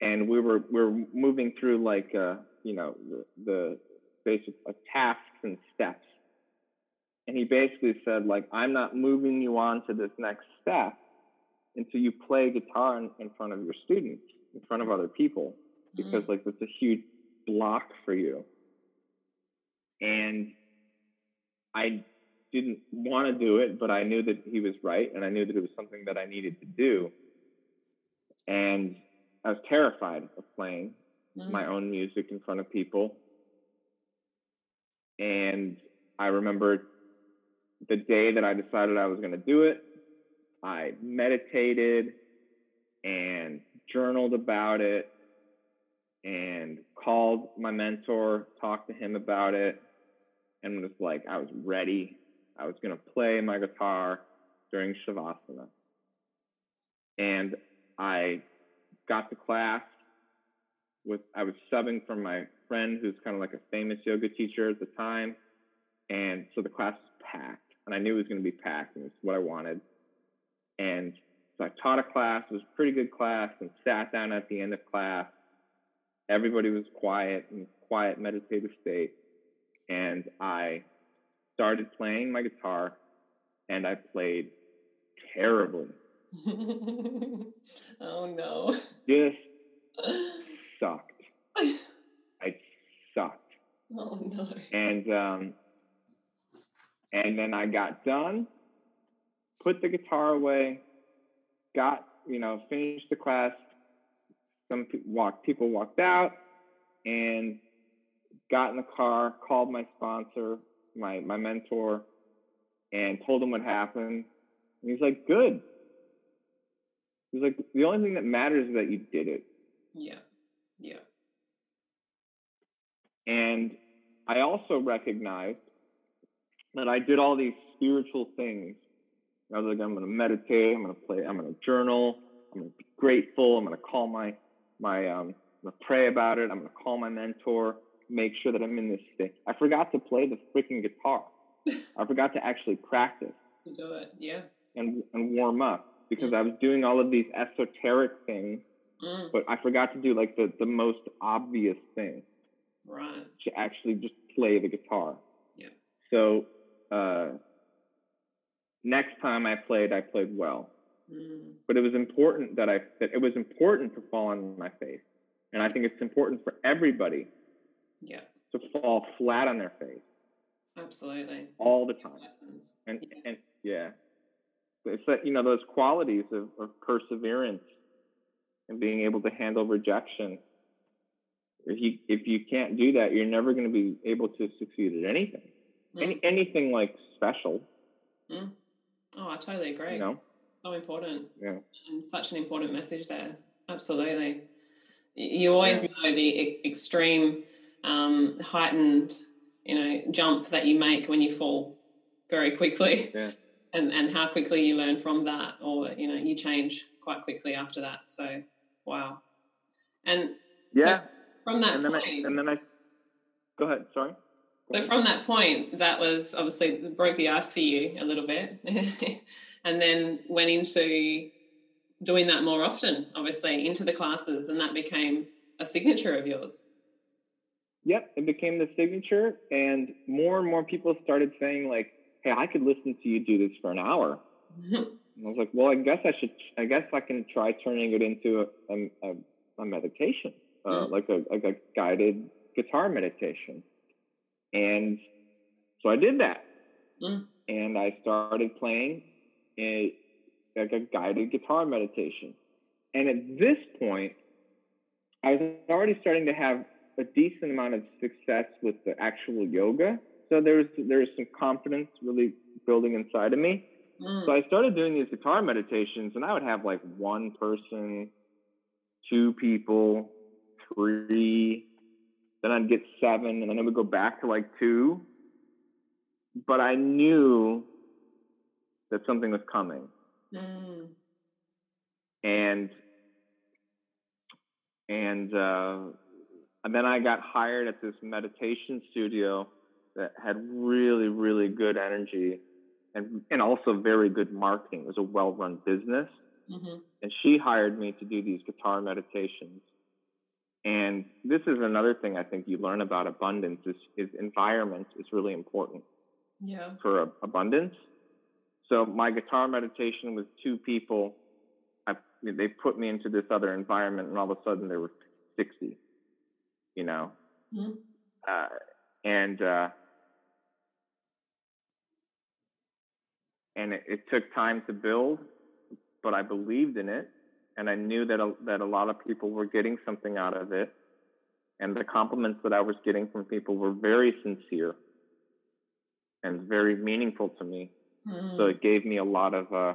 S2: and we were we were moving through like uh, you know the, the basic tasks and steps. And he basically said like I'm not moving you on to this next step until you play guitar in, in front of your students, in front of other people, because mm-hmm. like that's a huge block for you. And I didn't want to do it, but I knew that he was right, and I knew that it was something that I needed to do. And I was terrified of playing mm-hmm. my own music in front of people. And I remember the day that I decided I was going to do it, I meditated and journaled about it and called my mentor, talked to him about it, and was like, I was ready. I was going to play my guitar during Shavasana. And I got to class with, I was subbing from my friend who's kind of like a famous yoga teacher at the time. And so the class was packed, and I knew it was going to be packed, and it's what I wanted. And so I taught a class, it was a pretty good class, and sat down at the end of class. Everybody was quiet in quiet meditative state. And I started playing my guitar and I played terribly.
S1: oh no.
S2: Just sucked. I sucked.
S1: Oh no.
S2: And um and then I got done put the guitar away, got, you know, finished the class. Some walk, people walked out and got in the car, called my sponsor, my, my mentor, and told him what happened. And he's like, good. He's like, the only thing that matters is that you did it.
S1: Yeah. Yeah.
S2: And I also recognized that I did all these spiritual things I was like, I'm going to meditate. I'm going to play. I'm going to journal. I'm going to be grateful. I'm going to call my my. Um, I'm going to pray about it. I'm going to call my mentor. Make sure that I'm in this state. I forgot to play the freaking guitar. I forgot to actually practice.
S1: Do it, yeah.
S2: And and warm up because mm. I was doing all of these esoteric things, mm. but I forgot to do like the the most obvious thing.
S1: Right.
S2: To actually just play the guitar.
S1: Yeah.
S2: So. Uh, next time I played, I played well. Mm. But it was important that I that it was important to fall on my face, and I think it's important for everybody.
S1: Yeah.
S2: To fall flat on their face.
S1: Absolutely.
S2: All the time. Lessons. And yeah. and yeah, it's that you know those qualities of, of perseverance and being able to handle rejection. If you if you can't do that, you're never going to be able to succeed at anything. Mm. Any anything like special.
S1: Mm. Oh, I totally agree.
S2: You know?
S1: So important.
S2: Yeah.
S1: And such an important message there. Absolutely. You always yeah. know the extreme, um, heightened, you know, jump that you make when you fall very quickly.
S2: Yeah.
S1: And, and how quickly you learn from that, or you know, you change quite quickly after that. So, wow. And
S2: yeah,
S1: so from that
S2: and
S1: point,
S2: I, and then I go ahead. Sorry.
S1: So from that point, that was obviously broke the ice for you a little bit, and then went into doing that more often. Obviously, into the classes, and that became a signature of yours.
S2: Yep, it became the signature, and more and more people started saying like, "Hey, I could listen to you do this for an hour." I was like, "Well, I guess I should. I guess I can try turning it into a, a, a meditation, uh, mm-hmm. like a like a guided guitar meditation." And so I did that. Mm. And I started playing a, like a guided guitar meditation. And at this point, I was already starting to have a decent amount of success with the actual yoga. So there was there was some confidence really building inside of me. Mm. So I started doing these guitar meditations, and I would have like one person, two people, three, then I'd get seven, and then it would go back to like two. But I knew that something was coming. Mm. And and uh, and then I got hired at this meditation studio that had really, really good energy and, and also very good marketing. It was a well run business. Mm-hmm. And she hired me to do these guitar meditations. And this is another thing I think you learn about abundance is, is environment is really important
S1: yeah.
S2: for abundance. So my guitar meditation was two people. I, they put me into this other environment, and all of a sudden there were 60, you know? Mm-hmm. Uh, and, uh, and it, it, took time to build, but I believed in it, and I knew that a, that a lot of people were getting something out of it, and the compliments that I was getting from people were very sincere and very meaningful to me. Mm. So it gave me a lot of uh,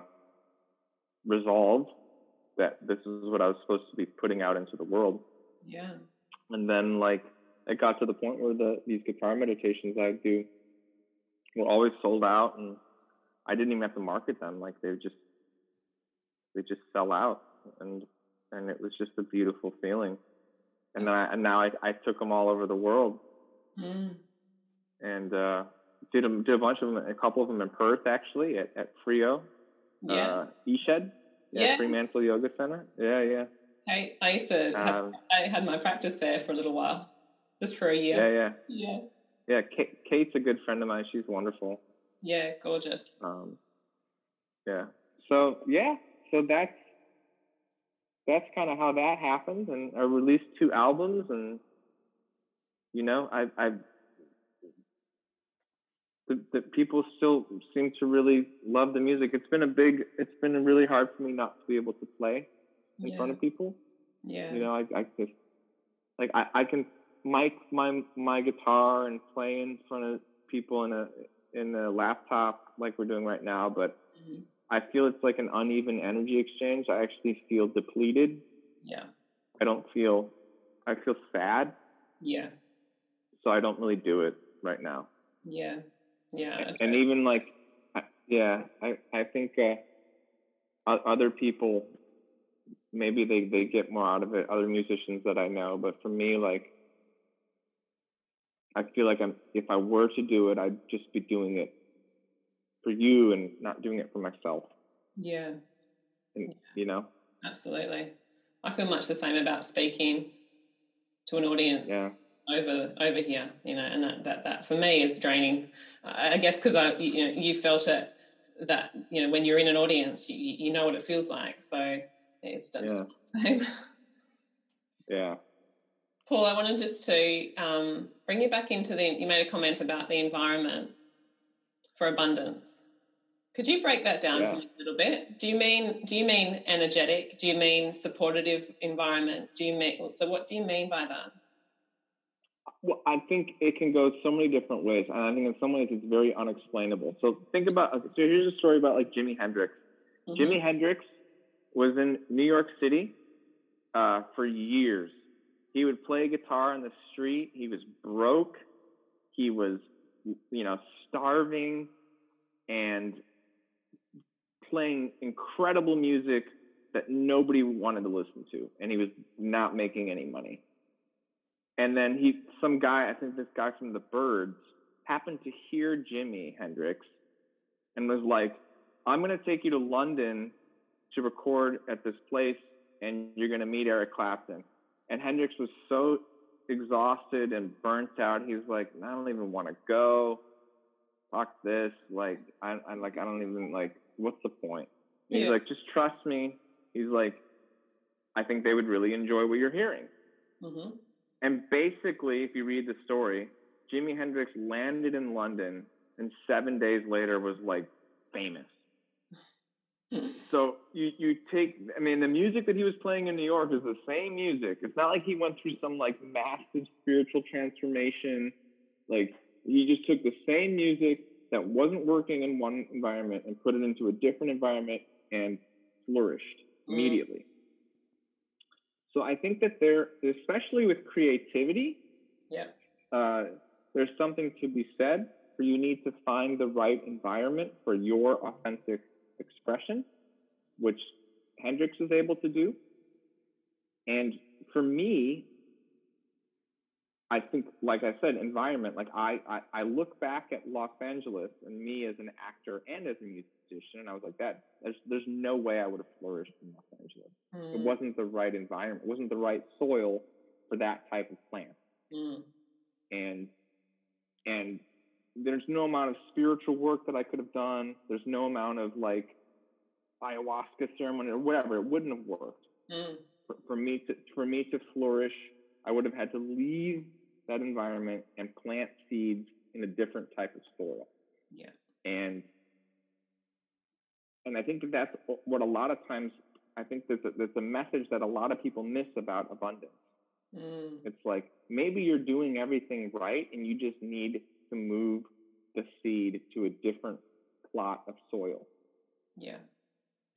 S2: resolve that this is what I was supposed to be putting out into the world.
S1: Yeah.
S2: And then like it got to the point where the these guitar meditations I do were always sold out and I didn't even have to market them. Like they just they just sell out and and it was just a beautiful feeling. And then I, and now I, I took them all over the world. Mm. And uh, did a, did a bunch of them, a couple of them in Perth actually at, at Frio,
S1: yeah, uh,
S2: Eshed, yeah, yeah. Fremantle Yoga Center. Yeah, yeah.
S1: I, I used to, um, I had my practice there for a little while, just for a year.
S2: Yeah,
S1: yeah, yeah.
S2: Yeah, Kate, Kate's a good friend of mine. She's wonderful.
S1: Yeah, gorgeous.
S2: Um, yeah. So yeah, so that's that's kind of how that happened, and I released two albums, and you know, I I that people still seem to really love the music. It's been a big, it's been really hard for me not to be able to play in yeah. front of people.
S1: Yeah.
S2: You know, I, I just, like, I, I can mic my, my guitar and play in front of people in a, in a laptop like we're doing right now, but mm-hmm. I feel it's like an uneven energy exchange. I actually feel depleted.
S1: Yeah.
S2: I don't feel, I feel sad.
S1: Yeah.
S2: So I don't really do it right now.
S1: Yeah. Yeah.
S2: And even like, yeah, I, I think uh, other people, maybe they, they get more out of it, other musicians that I know. But for me, like, I feel like I'm, if I were to do it, I'd just be doing it for you and not doing it for myself.
S1: Yeah.
S2: And, you know?
S1: Absolutely. I feel much the same about speaking to an audience.
S2: Yeah
S1: over over here you know and that that, that for me is draining i guess because i you know you felt it that you know when you're in an audience you, you know what it feels like so it's
S2: just
S1: yeah.
S2: yeah
S1: paul i wanted just to um, bring you back into the you made a comment about the environment for abundance could you break that down yeah. for me a little bit do you mean do you mean energetic do you mean supportive environment do you mean so what do you mean by that
S2: well, I think it can go so many different ways, and I think in some ways it's very unexplainable. So think about. So here's a story about like Jimi Hendrix. Mm-hmm. Jimi Hendrix was in New York City uh, for years. He would play guitar on the street. He was broke. He was, you know, starving, and playing incredible music that nobody wanted to listen to, and he was not making any money. And then he, some guy, I think this guy from the Byrds, happened to hear Jimi Hendrix and was like, I'm going to take you to London to record at this place and you're going to meet Eric Clapton. And Hendrix was so exhausted and burnt out. He was like, I don't even want to go. Fuck this. Like, I, am like, I don't even like, what's the point? He's like, just trust me. He's like, I think they would really enjoy what you're hearing. Mm-hmm. And basically, if you read the story, Jimi Hendrix landed in London and seven days later was like famous. so you you take I mean the music that he was playing in New York is the same music. It's not like he went through some like massive spiritual transformation. Like he just took the same music that wasn't working in one environment and put it into a different environment and flourished mm. immediately. So I think that there, especially with creativity,
S1: yeah,
S2: uh, there's something to be said for you need to find the right environment for your authentic expression, which Hendrix is able to do. And for me, I think, like I said, environment. Like I, I, I look back at Los Angeles and me as an actor and as a musician, and I was like, that there's there's no way I would have flourished in Los Angeles. Mm. It wasn't the right environment. It wasn't the right soil for that type of plant. Mm. And and there's no amount of spiritual work that I could have done. There's no amount of like ayahuasca ceremony or whatever. It wouldn't have worked. Mm. For, for me to for me to flourish, I would have had to leave that environment and plant seeds in a different type of soil.
S1: Yeah.
S2: And and I think that that's what a lot of times I think there's a, there's a message that a lot of people miss about abundance. Mm. It's like maybe you're doing everything right and you just need to move the seed to a different plot of soil.
S1: Yeah.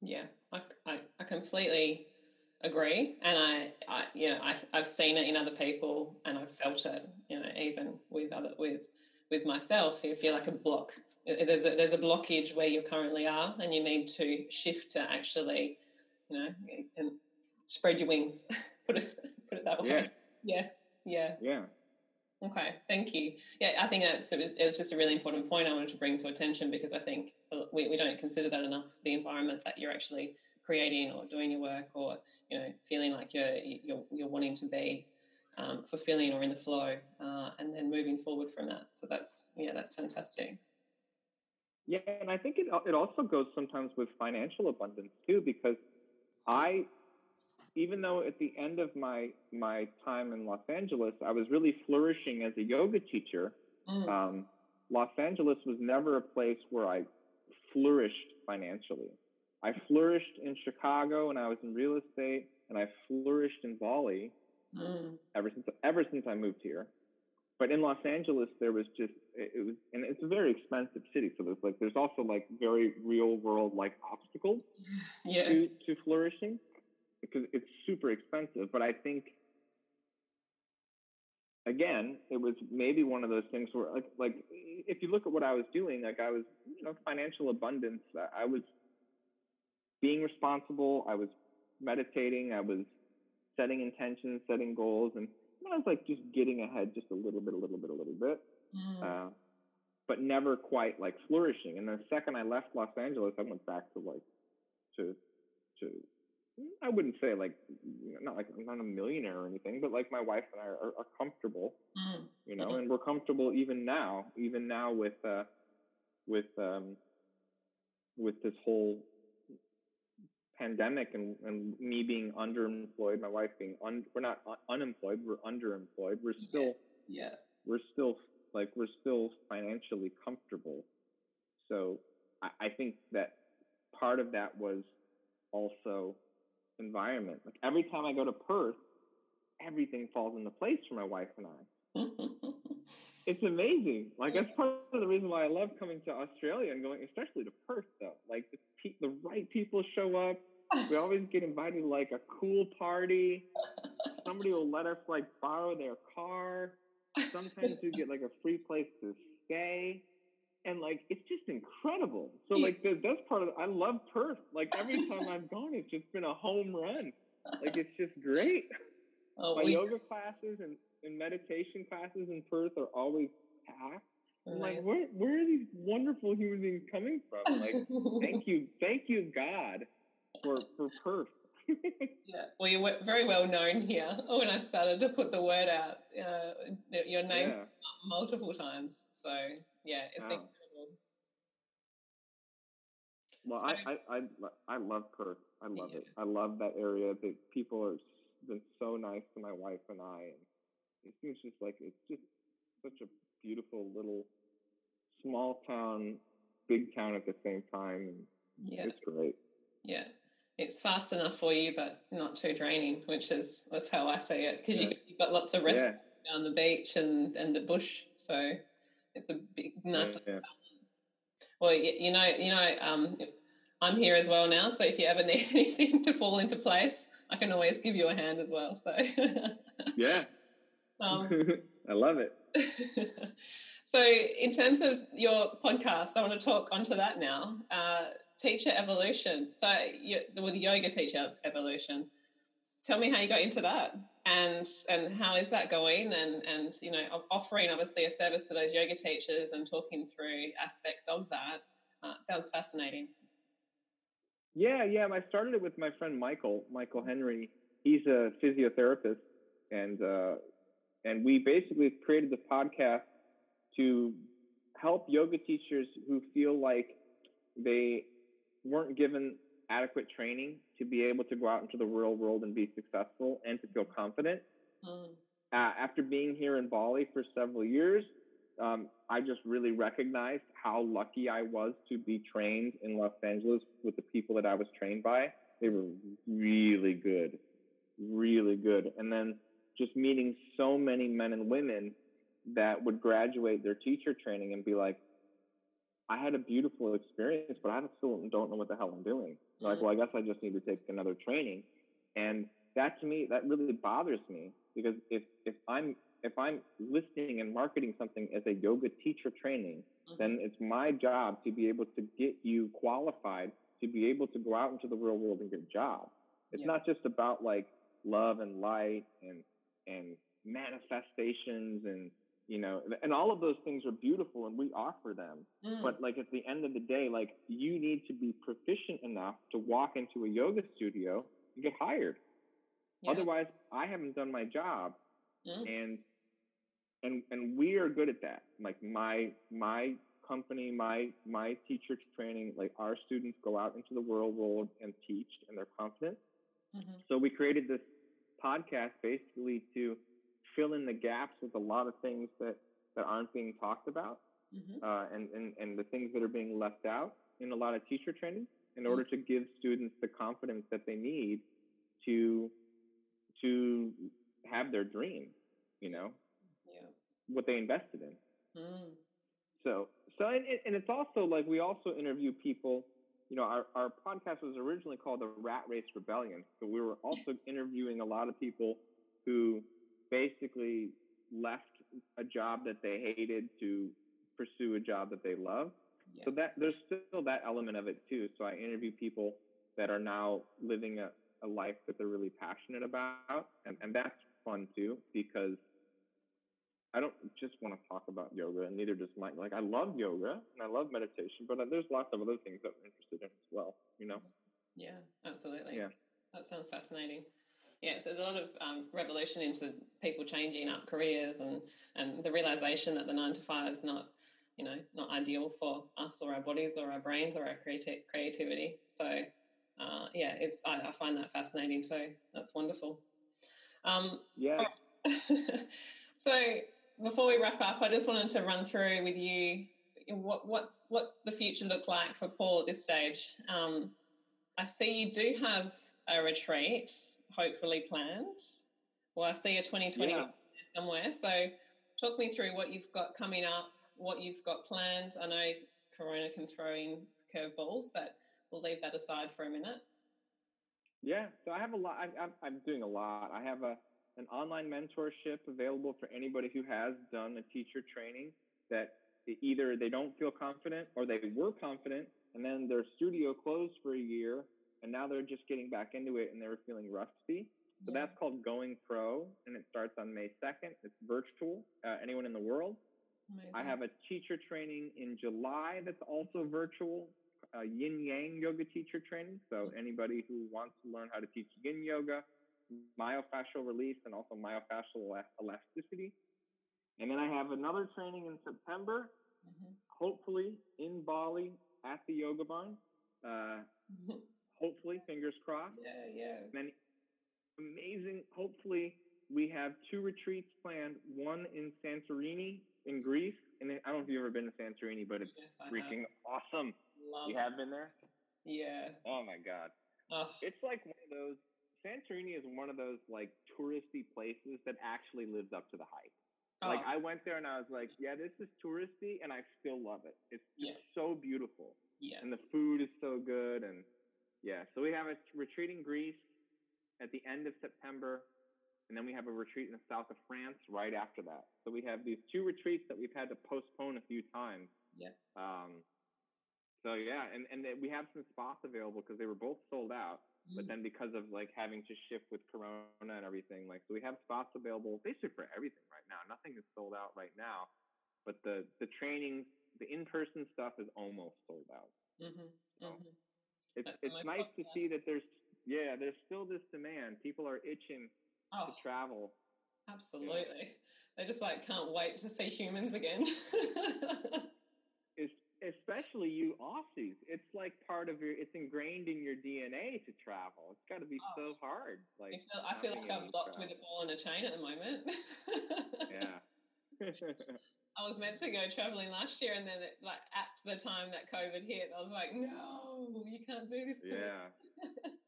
S1: Yeah. I, I, I completely agree. And I, I you know, I, I've seen it in other people and I've felt it, you know, even with other, with, with myself, you feel like a block. There's a, there's a blockage where you currently are and you need to shift to actually, you know, and spread your wings, put it, put it that way. Yeah. Yeah.
S2: Yeah. Yeah.
S1: Okay, thank you. Yeah, I think that's it was, it was, just a really important point I wanted to bring to attention because I think we, we don't consider that enough. The environment that you're actually creating or doing your work, or you know, feeling like you're you're, you're wanting to be um, fulfilling or in the flow, uh, and then moving forward from that. So that's yeah, that's fantastic.
S2: Yeah, and I think it it also goes sometimes with financial abundance too, because I even though at the end of my my time in Los Angeles, I was really flourishing as a yoga teacher. Mm. Um, Los Angeles was never a place where I flourished financially. I flourished in Chicago and I was in real estate, and I flourished in Bali mm. ever since ever since I moved here. But in Los Angeles, there was just it, it was, and it's a very expensive city. So there's like there's also like very real world like obstacles yeah. to to flourishing because it's super expensive. But I think again, it was maybe one of those things where like like if you look at what I was doing, like I was you know financial abundance. I was being responsible. I was meditating. I was setting intentions, setting goals, and I was like just getting ahead just a little bit, a little bit, a little bit. Mm. Uh, but never quite like flourishing. And the second I left Los Angeles, I went back to like to to I wouldn't say like not like I'm not a millionaire or anything, but like my wife and I are, are comfortable, mm. you know, mm-hmm. and we're comfortable even now, even now with uh, with um, with this whole pandemic and, and me being underemployed, my wife being un, we're not un- unemployed, we're underemployed. We're still
S1: yeah. yeah,
S2: we're still like we're still financially comfortable. So I, I think that part of that was also environment. Like every time I go to Perth, everything falls into place for my wife and I. it's amazing. Like that's part of the reason why I love coming to Australia and going, especially to Perth. Though, like the, pe- the right people show up. We always get invited to like a cool party. Somebody will let us like borrow their car. Sometimes we get like a free place to stay and like it's just incredible. So like the, that's part of I love Perth. Like every time I've gone, it's just been a home run. Like it's just great. Oh, My we, yoga classes and, and meditation classes in Perth are always packed. I'm like, where where are these wonderful human beings coming from? Like, thank you, thank you, God, for for Perth.
S1: yeah, well, you're very well known here. Oh, when I started to put the word out, uh, your name yeah. multiple times. So yeah, it's wow. incredible.
S2: Well, so, I, I, I I love Perth. I love yeah. it. I love that area. The people are been so nice to my wife and I, and it seems just like it's just such a beautiful little small town, big town at the same time. And yeah, it's great.
S1: Yeah, it's fast enough for you, but not too draining, which is that's how I see it. Because yeah. you, have got lots of rest yeah. down the beach and and the bush, so it's a big nice yeah, balance. Well, you, you, know, you know, um, I'm here as well now. So if you ever need anything to fall into place, I can always give you a hand as well. So
S2: yeah, um, I love it.
S1: so in terms of your podcast, I want to talk onto that now. Uh, teacher evolution. So you, with yoga teacher evolution, tell me how you got into that. and and how is that going? And and you know, offering obviously a service to those yoga teachers and talking through aspects of that uh, sounds fascinating.
S2: Yeah, yeah. I started it with my friend Michael, Michael Henry. He's a physiotherapist, and uh, and we basically created the podcast to help yoga teachers who feel like they weren't given adequate training to be able to go out into the real world and be successful and to feel confident. Mm. Uh, after being here in Bali for several years, um, I just really recognized how lucky I was to be trained in Los Angeles with the people that I was trained by. They were really good, really good. And then just meeting so many men and women that would graduate their teacher training and be like, I had a beautiful experience, but I still don't know what the hell I'm doing. Mm-hmm. Like, well, I guess I just need to take another training. And that to me, that really bothers me because if, if I'm, if I'm listing and marketing something as a yoga teacher training, mm-hmm. then it's my job to be able to get you qualified to be able to go out into the real world and get a job. It's yeah. not just about like love and light and, and manifestations and you know and all of those things are beautiful and we offer them mm. but like at the end of the day like you need to be proficient enough to walk into a yoga studio and get hired yeah. otherwise i haven't done my job mm. and and and we are good at that like my my company my my teacher training like our students go out into the world world and teach and they're confident mm-hmm. so we created this podcast basically to fill in the gaps with a lot of things that, that aren't being talked about mm-hmm. uh, and, and, and the things that are being left out in a lot of teacher training in order mm-hmm. to give students the confidence that they need to to have their dream, you know, yeah. what they invested in. Mm. So, so, and, and it's also like we also interview people, you know, our, our podcast was originally called the Rat Race Rebellion. So we were also interviewing a lot of people who basically left a job that they hated to pursue a job that they love. Yeah. So that there's still that element of it too. So I interview people that are now living a, a life that they're really passionate about. And, and that's fun too, because I don't just want to talk about yoga and neither does Mike. Like I love yoga and I love meditation, but uh, there's lots of other things that I'm interested in as well, you know?
S1: Yeah, absolutely. Yeah. That sounds fascinating yeah, so there's a lot of um, revolution into people changing up careers and and the realization that the nine to five is not you know not ideal for us or our bodies or our brains or our creati- creativity. So uh, yeah, it's I, I, find that fascinating too. That's wonderful. Um,
S2: yeah.
S1: so before we wrap up, I just wanted to run through with you what, what's what's the future look like for Paul at this stage. Um, I see you do have a retreat hopefully planned. Well, I see a 2020 yeah. somewhere. So talk me through what you've got coming up, what you've got planned. I know Corona can throw in curveballs, but we'll leave that aside for a minute.
S2: Yeah, so I have a lot. I'm, I'm doing a lot. I have a an online mentorship available for anybody who has done a teacher training that either they don't feel confident or they were confident and then their studio closed for a year and now they're just getting back into it and they were feeling rusty. So yeah. that's called Going Pro, and it starts on May 2nd. It's virtual, uh, anyone in the world. Amazing. I have a teacher training in July that's also virtual, uh, Yin Yang yoga teacher training. So mm-hmm. anybody who wants to learn how to teach Yin yoga, myofascial release, and also myofascial elasticity. And then I have another training in September, mm-hmm. hopefully in Bali at the Yoga Barn. Uh, hopefully, fingers crossed.
S1: Yeah, yeah.
S2: Then amazing. Hopefully, we have two retreats planned. One in Santorini in Greece, and I don't know if you've ever been to Santorini, but it's yes, freaking awesome. Love you have been there?
S1: Yeah.
S2: Oh my god. Ugh. It's like one of those. Santorini is one of those like touristy places that actually lives up to the hype. Oh. Like I went there and I was like, yeah, this is touristy, and I still love it. It's just yeah. so beautiful.
S1: Yeah.
S2: And the food is so good, and yeah, so we have a retreat in Greece at the end of September, and then we have a retreat in the south of France right after that. So we have these two retreats that we've had to postpone a few times.
S1: Yeah.
S2: Um, so yeah, and and we have some spots available because they were both sold out. but then because of like having to shift with Corona and everything, like so we have spots available basically for everything right now. Nothing is sold out right now, but the the trainings, the in person stuff is almost sold out.
S1: Mm-hmm.
S2: So
S1: Mm-hmm.
S2: It's it's nice to see that there's yeah there's still this demand. People are itching
S1: Oh,
S2: to travel.
S1: absolutely. They just like can't wait to see humans again.
S2: Es- especially you Aussies. It's like part of your. It's ingrained in your DNA to travel. It's got to be
S1: Oh.
S2: so hard. Like
S1: I feel, I feel like I'm locked with a ball and a chain at the moment.
S2: Yeah.
S1: I was meant to go traveling last year, and then it, like at the time that COVID hit, I was like, "No, you can't do this to me."
S2: yeah.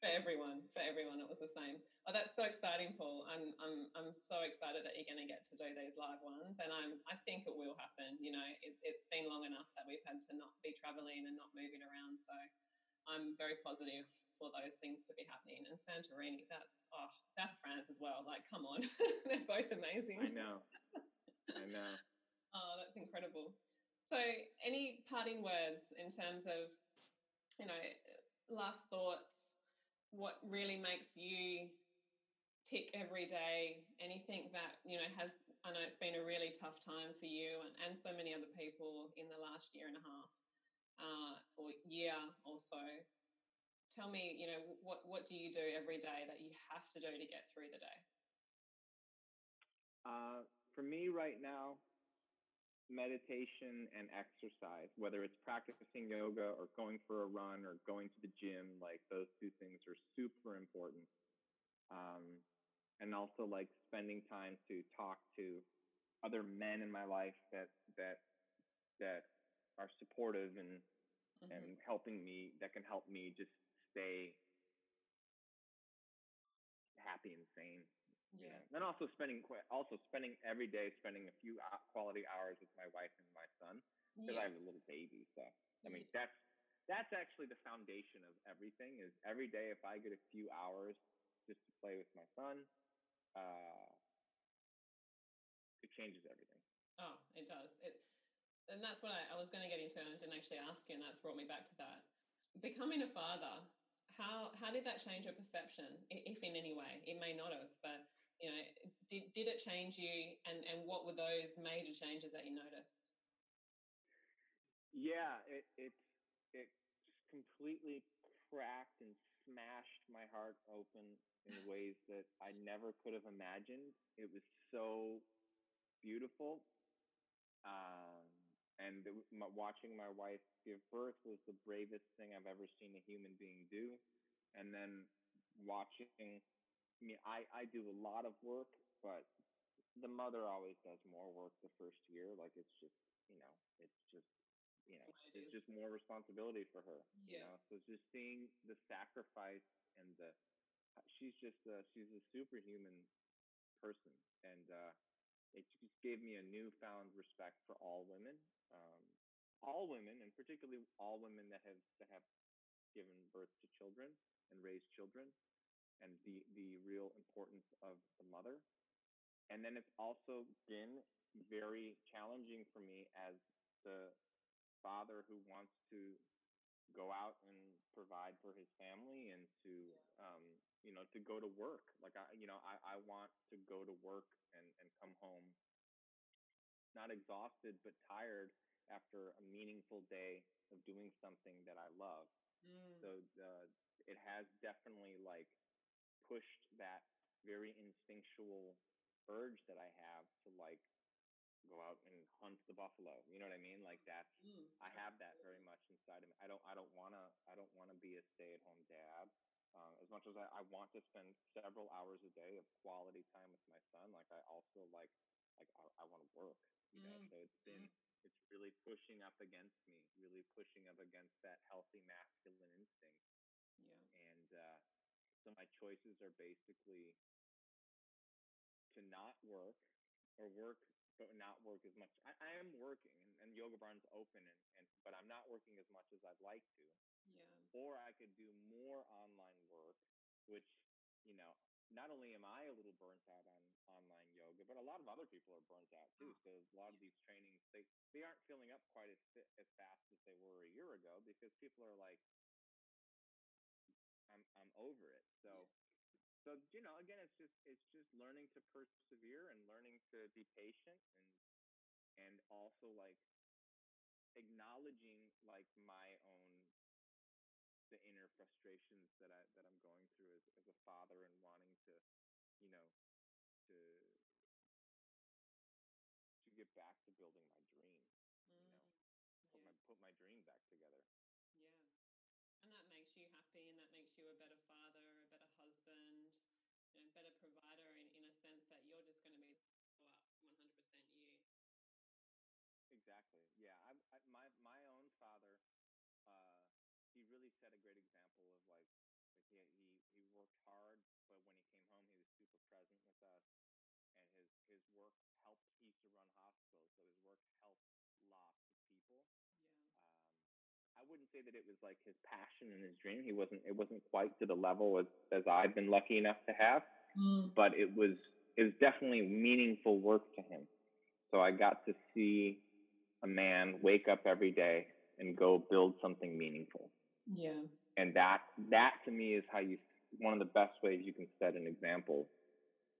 S1: For everyone, for everyone, it was the same. Oh, that's so exciting, Paul. I'm, I'm, I'm so excited that you're going to get to do these live ones, and I'm, I think it will happen. You know, it, it's been long enough that we've had to not be traveling and not moving around, so I'm very positive for those things to be happening. And Santorini, that's oh, South France as well. Like, come on, they're both amazing.
S2: I know. I know.
S1: Oh, that's incredible. So, any parting words in terms of, you know, last thoughts? What really makes you tick every day? Anything that, you know, has, I know it's been a really tough time for you and, and so many other people in the last year and a half uh, or year or so. Tell me, you know, what, what do you do every day that you have to do to get through the day?
S2: Uh, for me right now, meditation and exercise, whether it's practicing yoga or going for a run or going to the gym, like those two things are super important. Um, and also like spending time to talk to other men in my life that that that are supportive and
S1: Mhm.
S2: and helping me that can help me just stay happy and sane
S1: Yeah.
S2: Then also spending also spending every day spending a few quality hours with my wife and my son because I have a little baby. So I mean
S1: Yeah.
S2: that's that's actually the foundation of everything. Is every day if I get a few hours just to play with my son, uh, it changes everything.
S1: Oh, it does. It, and that's what I, I was going to get into, and I didn't actually ask you, and that's brought me back to that. Becoming a father, how how did that change your perception, if in any way? It may not have, but you know, did did it change you, and and what were those major changes that you noticed?
S2: Yeah, it it it just completely cracked and smashed my heart open in ways that I never could have imagined. It was so beautiful, um, and my, watching my wife give birth was the bravest thing I've ever seen a human being do. And then watching, I mean, I I do a lot of work, but the mother always does more work the first year. Like it's just, you know, it's just, you know,
S1: It
S2: it's just more responsibility for her. You
S1: Yeah.
S2: know, so just seeing the sacrifice and the, she's just, a, she's a superhuman person, and uh, it just gave me a newfound respect for all women, um, all women, and particularly all women that have that have given birth to children and raised children, and the the real importance of the mother. And then it's also been very challenging for me as the father who wants to go out and provide for his family and to um, you know to go to work like i you know i, I want to go to work and, and come home not exhausted but tired after a meaningful day of doing something that i love
S1: Mm.
S2: so the, it has definitely like pushed that very instinctual urge that i have to like go out and hunt the buffalo you know what i mean like that's
S1: Mm.
S2: I have that very much inside of me. I don't I don't want to I don't want to be a stay at home dad. Um, as much as I, I want to spend several hours a day of quality time with my son, like I also like like I, I want to work. You know,
S1: Mm.
S2: so it's been it's really pushing up against me, really pushing up against that healthy masculine instinct.
S1: Yeah.
S2: And uh, so my choices are basically to not work or work but not work as much. I, I am working and, and Yoga Barn's open and, and but I'm not working as much as I'd like to.
S1: Yeah.
S2: Or I could do more online work, which, you know, not only am I a little burnt out on but a lot of other people are burnt out too. So a lot of these trainings, they, they aren't filling up quite as, as fast as they were a year ago because people are like, I'm, I'm over it. So, so you know, again, it's just it's just learning to persevere and learning to be patient and and also like acknowledging like my own the inner frustrations that I that I'm going through as, as a father and wanting to, you know, to to get back to building my dream. Mm, you know, put yeah. my put my dream back together.
S1: Yeah. And that makes you happy and that makes you a better father, a better husband, you know, better provider in, in a sense that you're just going to be 100% you.
S2: Exactly. Yeah. I, I, my, my own father, uh, he really set a great example of like, like he, he, he worked hard, but when he came home, he was super present with us and his, his work helped, he used to run hospitals. So his work helped lots of people. Yeah. Um, I wouldn't say that it was like his passion and his dream. He wasn't. It wasn't quite to the level as, as I've been lucky enough to have, mm. but it was. It was definitely meaningful work to him. So I got to see a man wake up every day and go build something meaningful.
S1: Yeah.
S2: And that that to me is how you one of the best ways you can set an example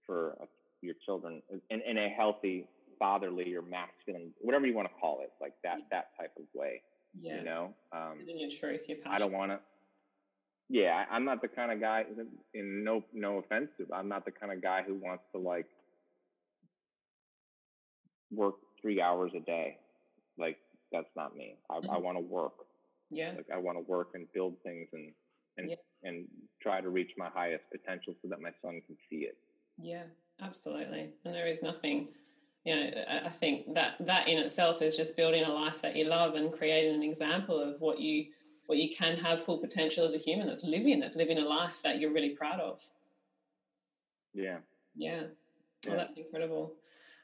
S2: for a, your children in, in a healthy fatherly or masculine whatever you want to call it like that that type of way yeah. You know, um,
S1: your truth, your passion.
S2: I don't want to. Yeah, I'm not the kind of guy. In no no offense, I'm not the kind of guy who wants to like work three hours a day. Like that's not me. I, mm-hmm. I want to work.
S1: Yeah.
S2: Like I want to work and build things and and yeah. and try to reach my highest potential so that my son can see it.
S1: Yeah, absolutely. And there is nothing you know i think that that in itself is just building a life that you love and creating an example of what you what you can have full potential as a human that's living that's living a life that you're really proud of.
S2: Yeah.
S1: Yeah, yeah. that's incredible.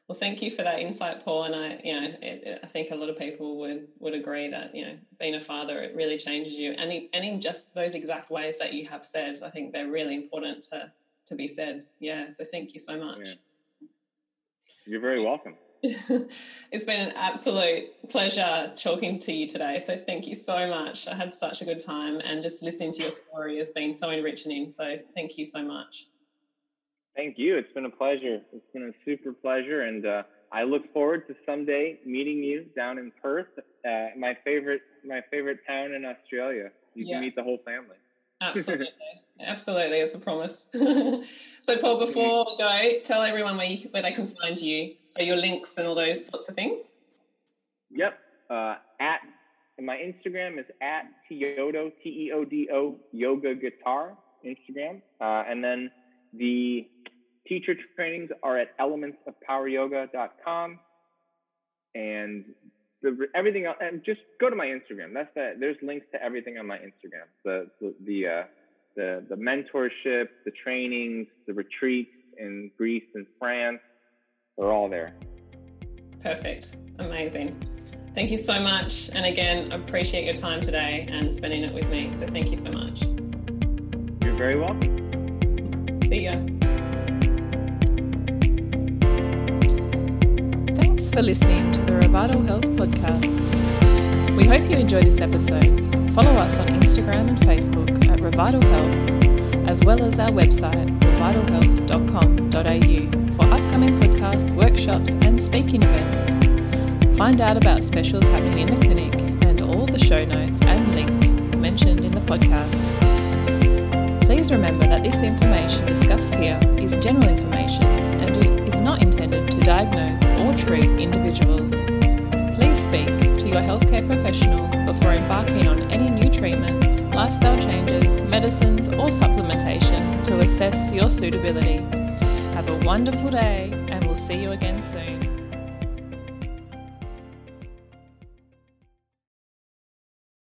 S1: Well thank you for that insight paul and i you know it, it, i think a lot of people would would agree that you know being a father it really changes you. And in, and in just those exact ways that you have said i think they're really important to to be said. Yeah so thank you so much. yeah.
S2: You're very welcome.
S1: it's been an absolute pleasure talking to you today. So thank you so much. I had such a good time, and just listening to your story has been so enriching. So thank you so much.
S2: Thank you. It's been a pleasure. It's been a super pleasure, and uh, I look forward to someday meeting you down in Perth, uh, my favorite my favorite town in Australia. You yeah. can meet the whole family.
S1: Absolutely. Absolutely. It's a promise. so, Paul, before we go, tell everyone where, you, where they can find you. So, your links and all those sorts of things.
S2: Yep. Uh, at my Instagram is at Teodo, T E O D O, yoga guitar, Instagram. Uh, and then the teacher trainings are at elementsofpoweryoga.com. And the everything else, and just go to my Instagram. That's that. There's links to everything on my Instagram. The the the, uh, the the mentorship, the trainings, the retreats in Greece and France. They're all there.
S1: Perfect. Amazing. Thank you so much. And again, appreciate your time today and spending it with me. So thank you so much.
S2: You're very welcome.
S1: See ya.
S3: For listening to the Revital Health Podcast. We hope you enjoy this episode. Follow us on Instagram and Facebook at Revital Health, as well as our website, revitalhealth.com.au, for upcoming podcasts, workshops, and speaking events. Find out about specials happening in the clinic and all the show notes and links mentioned in the podcast. Please remember that this information discussed here is general information and not intended to diagnose or treat individuals. Please speak to your healthcare professional before embarking on any new treatments, lifestyle changes, medicines, or supplementation to assess your suitability. Have a wonderful day, and we'll see you again soon.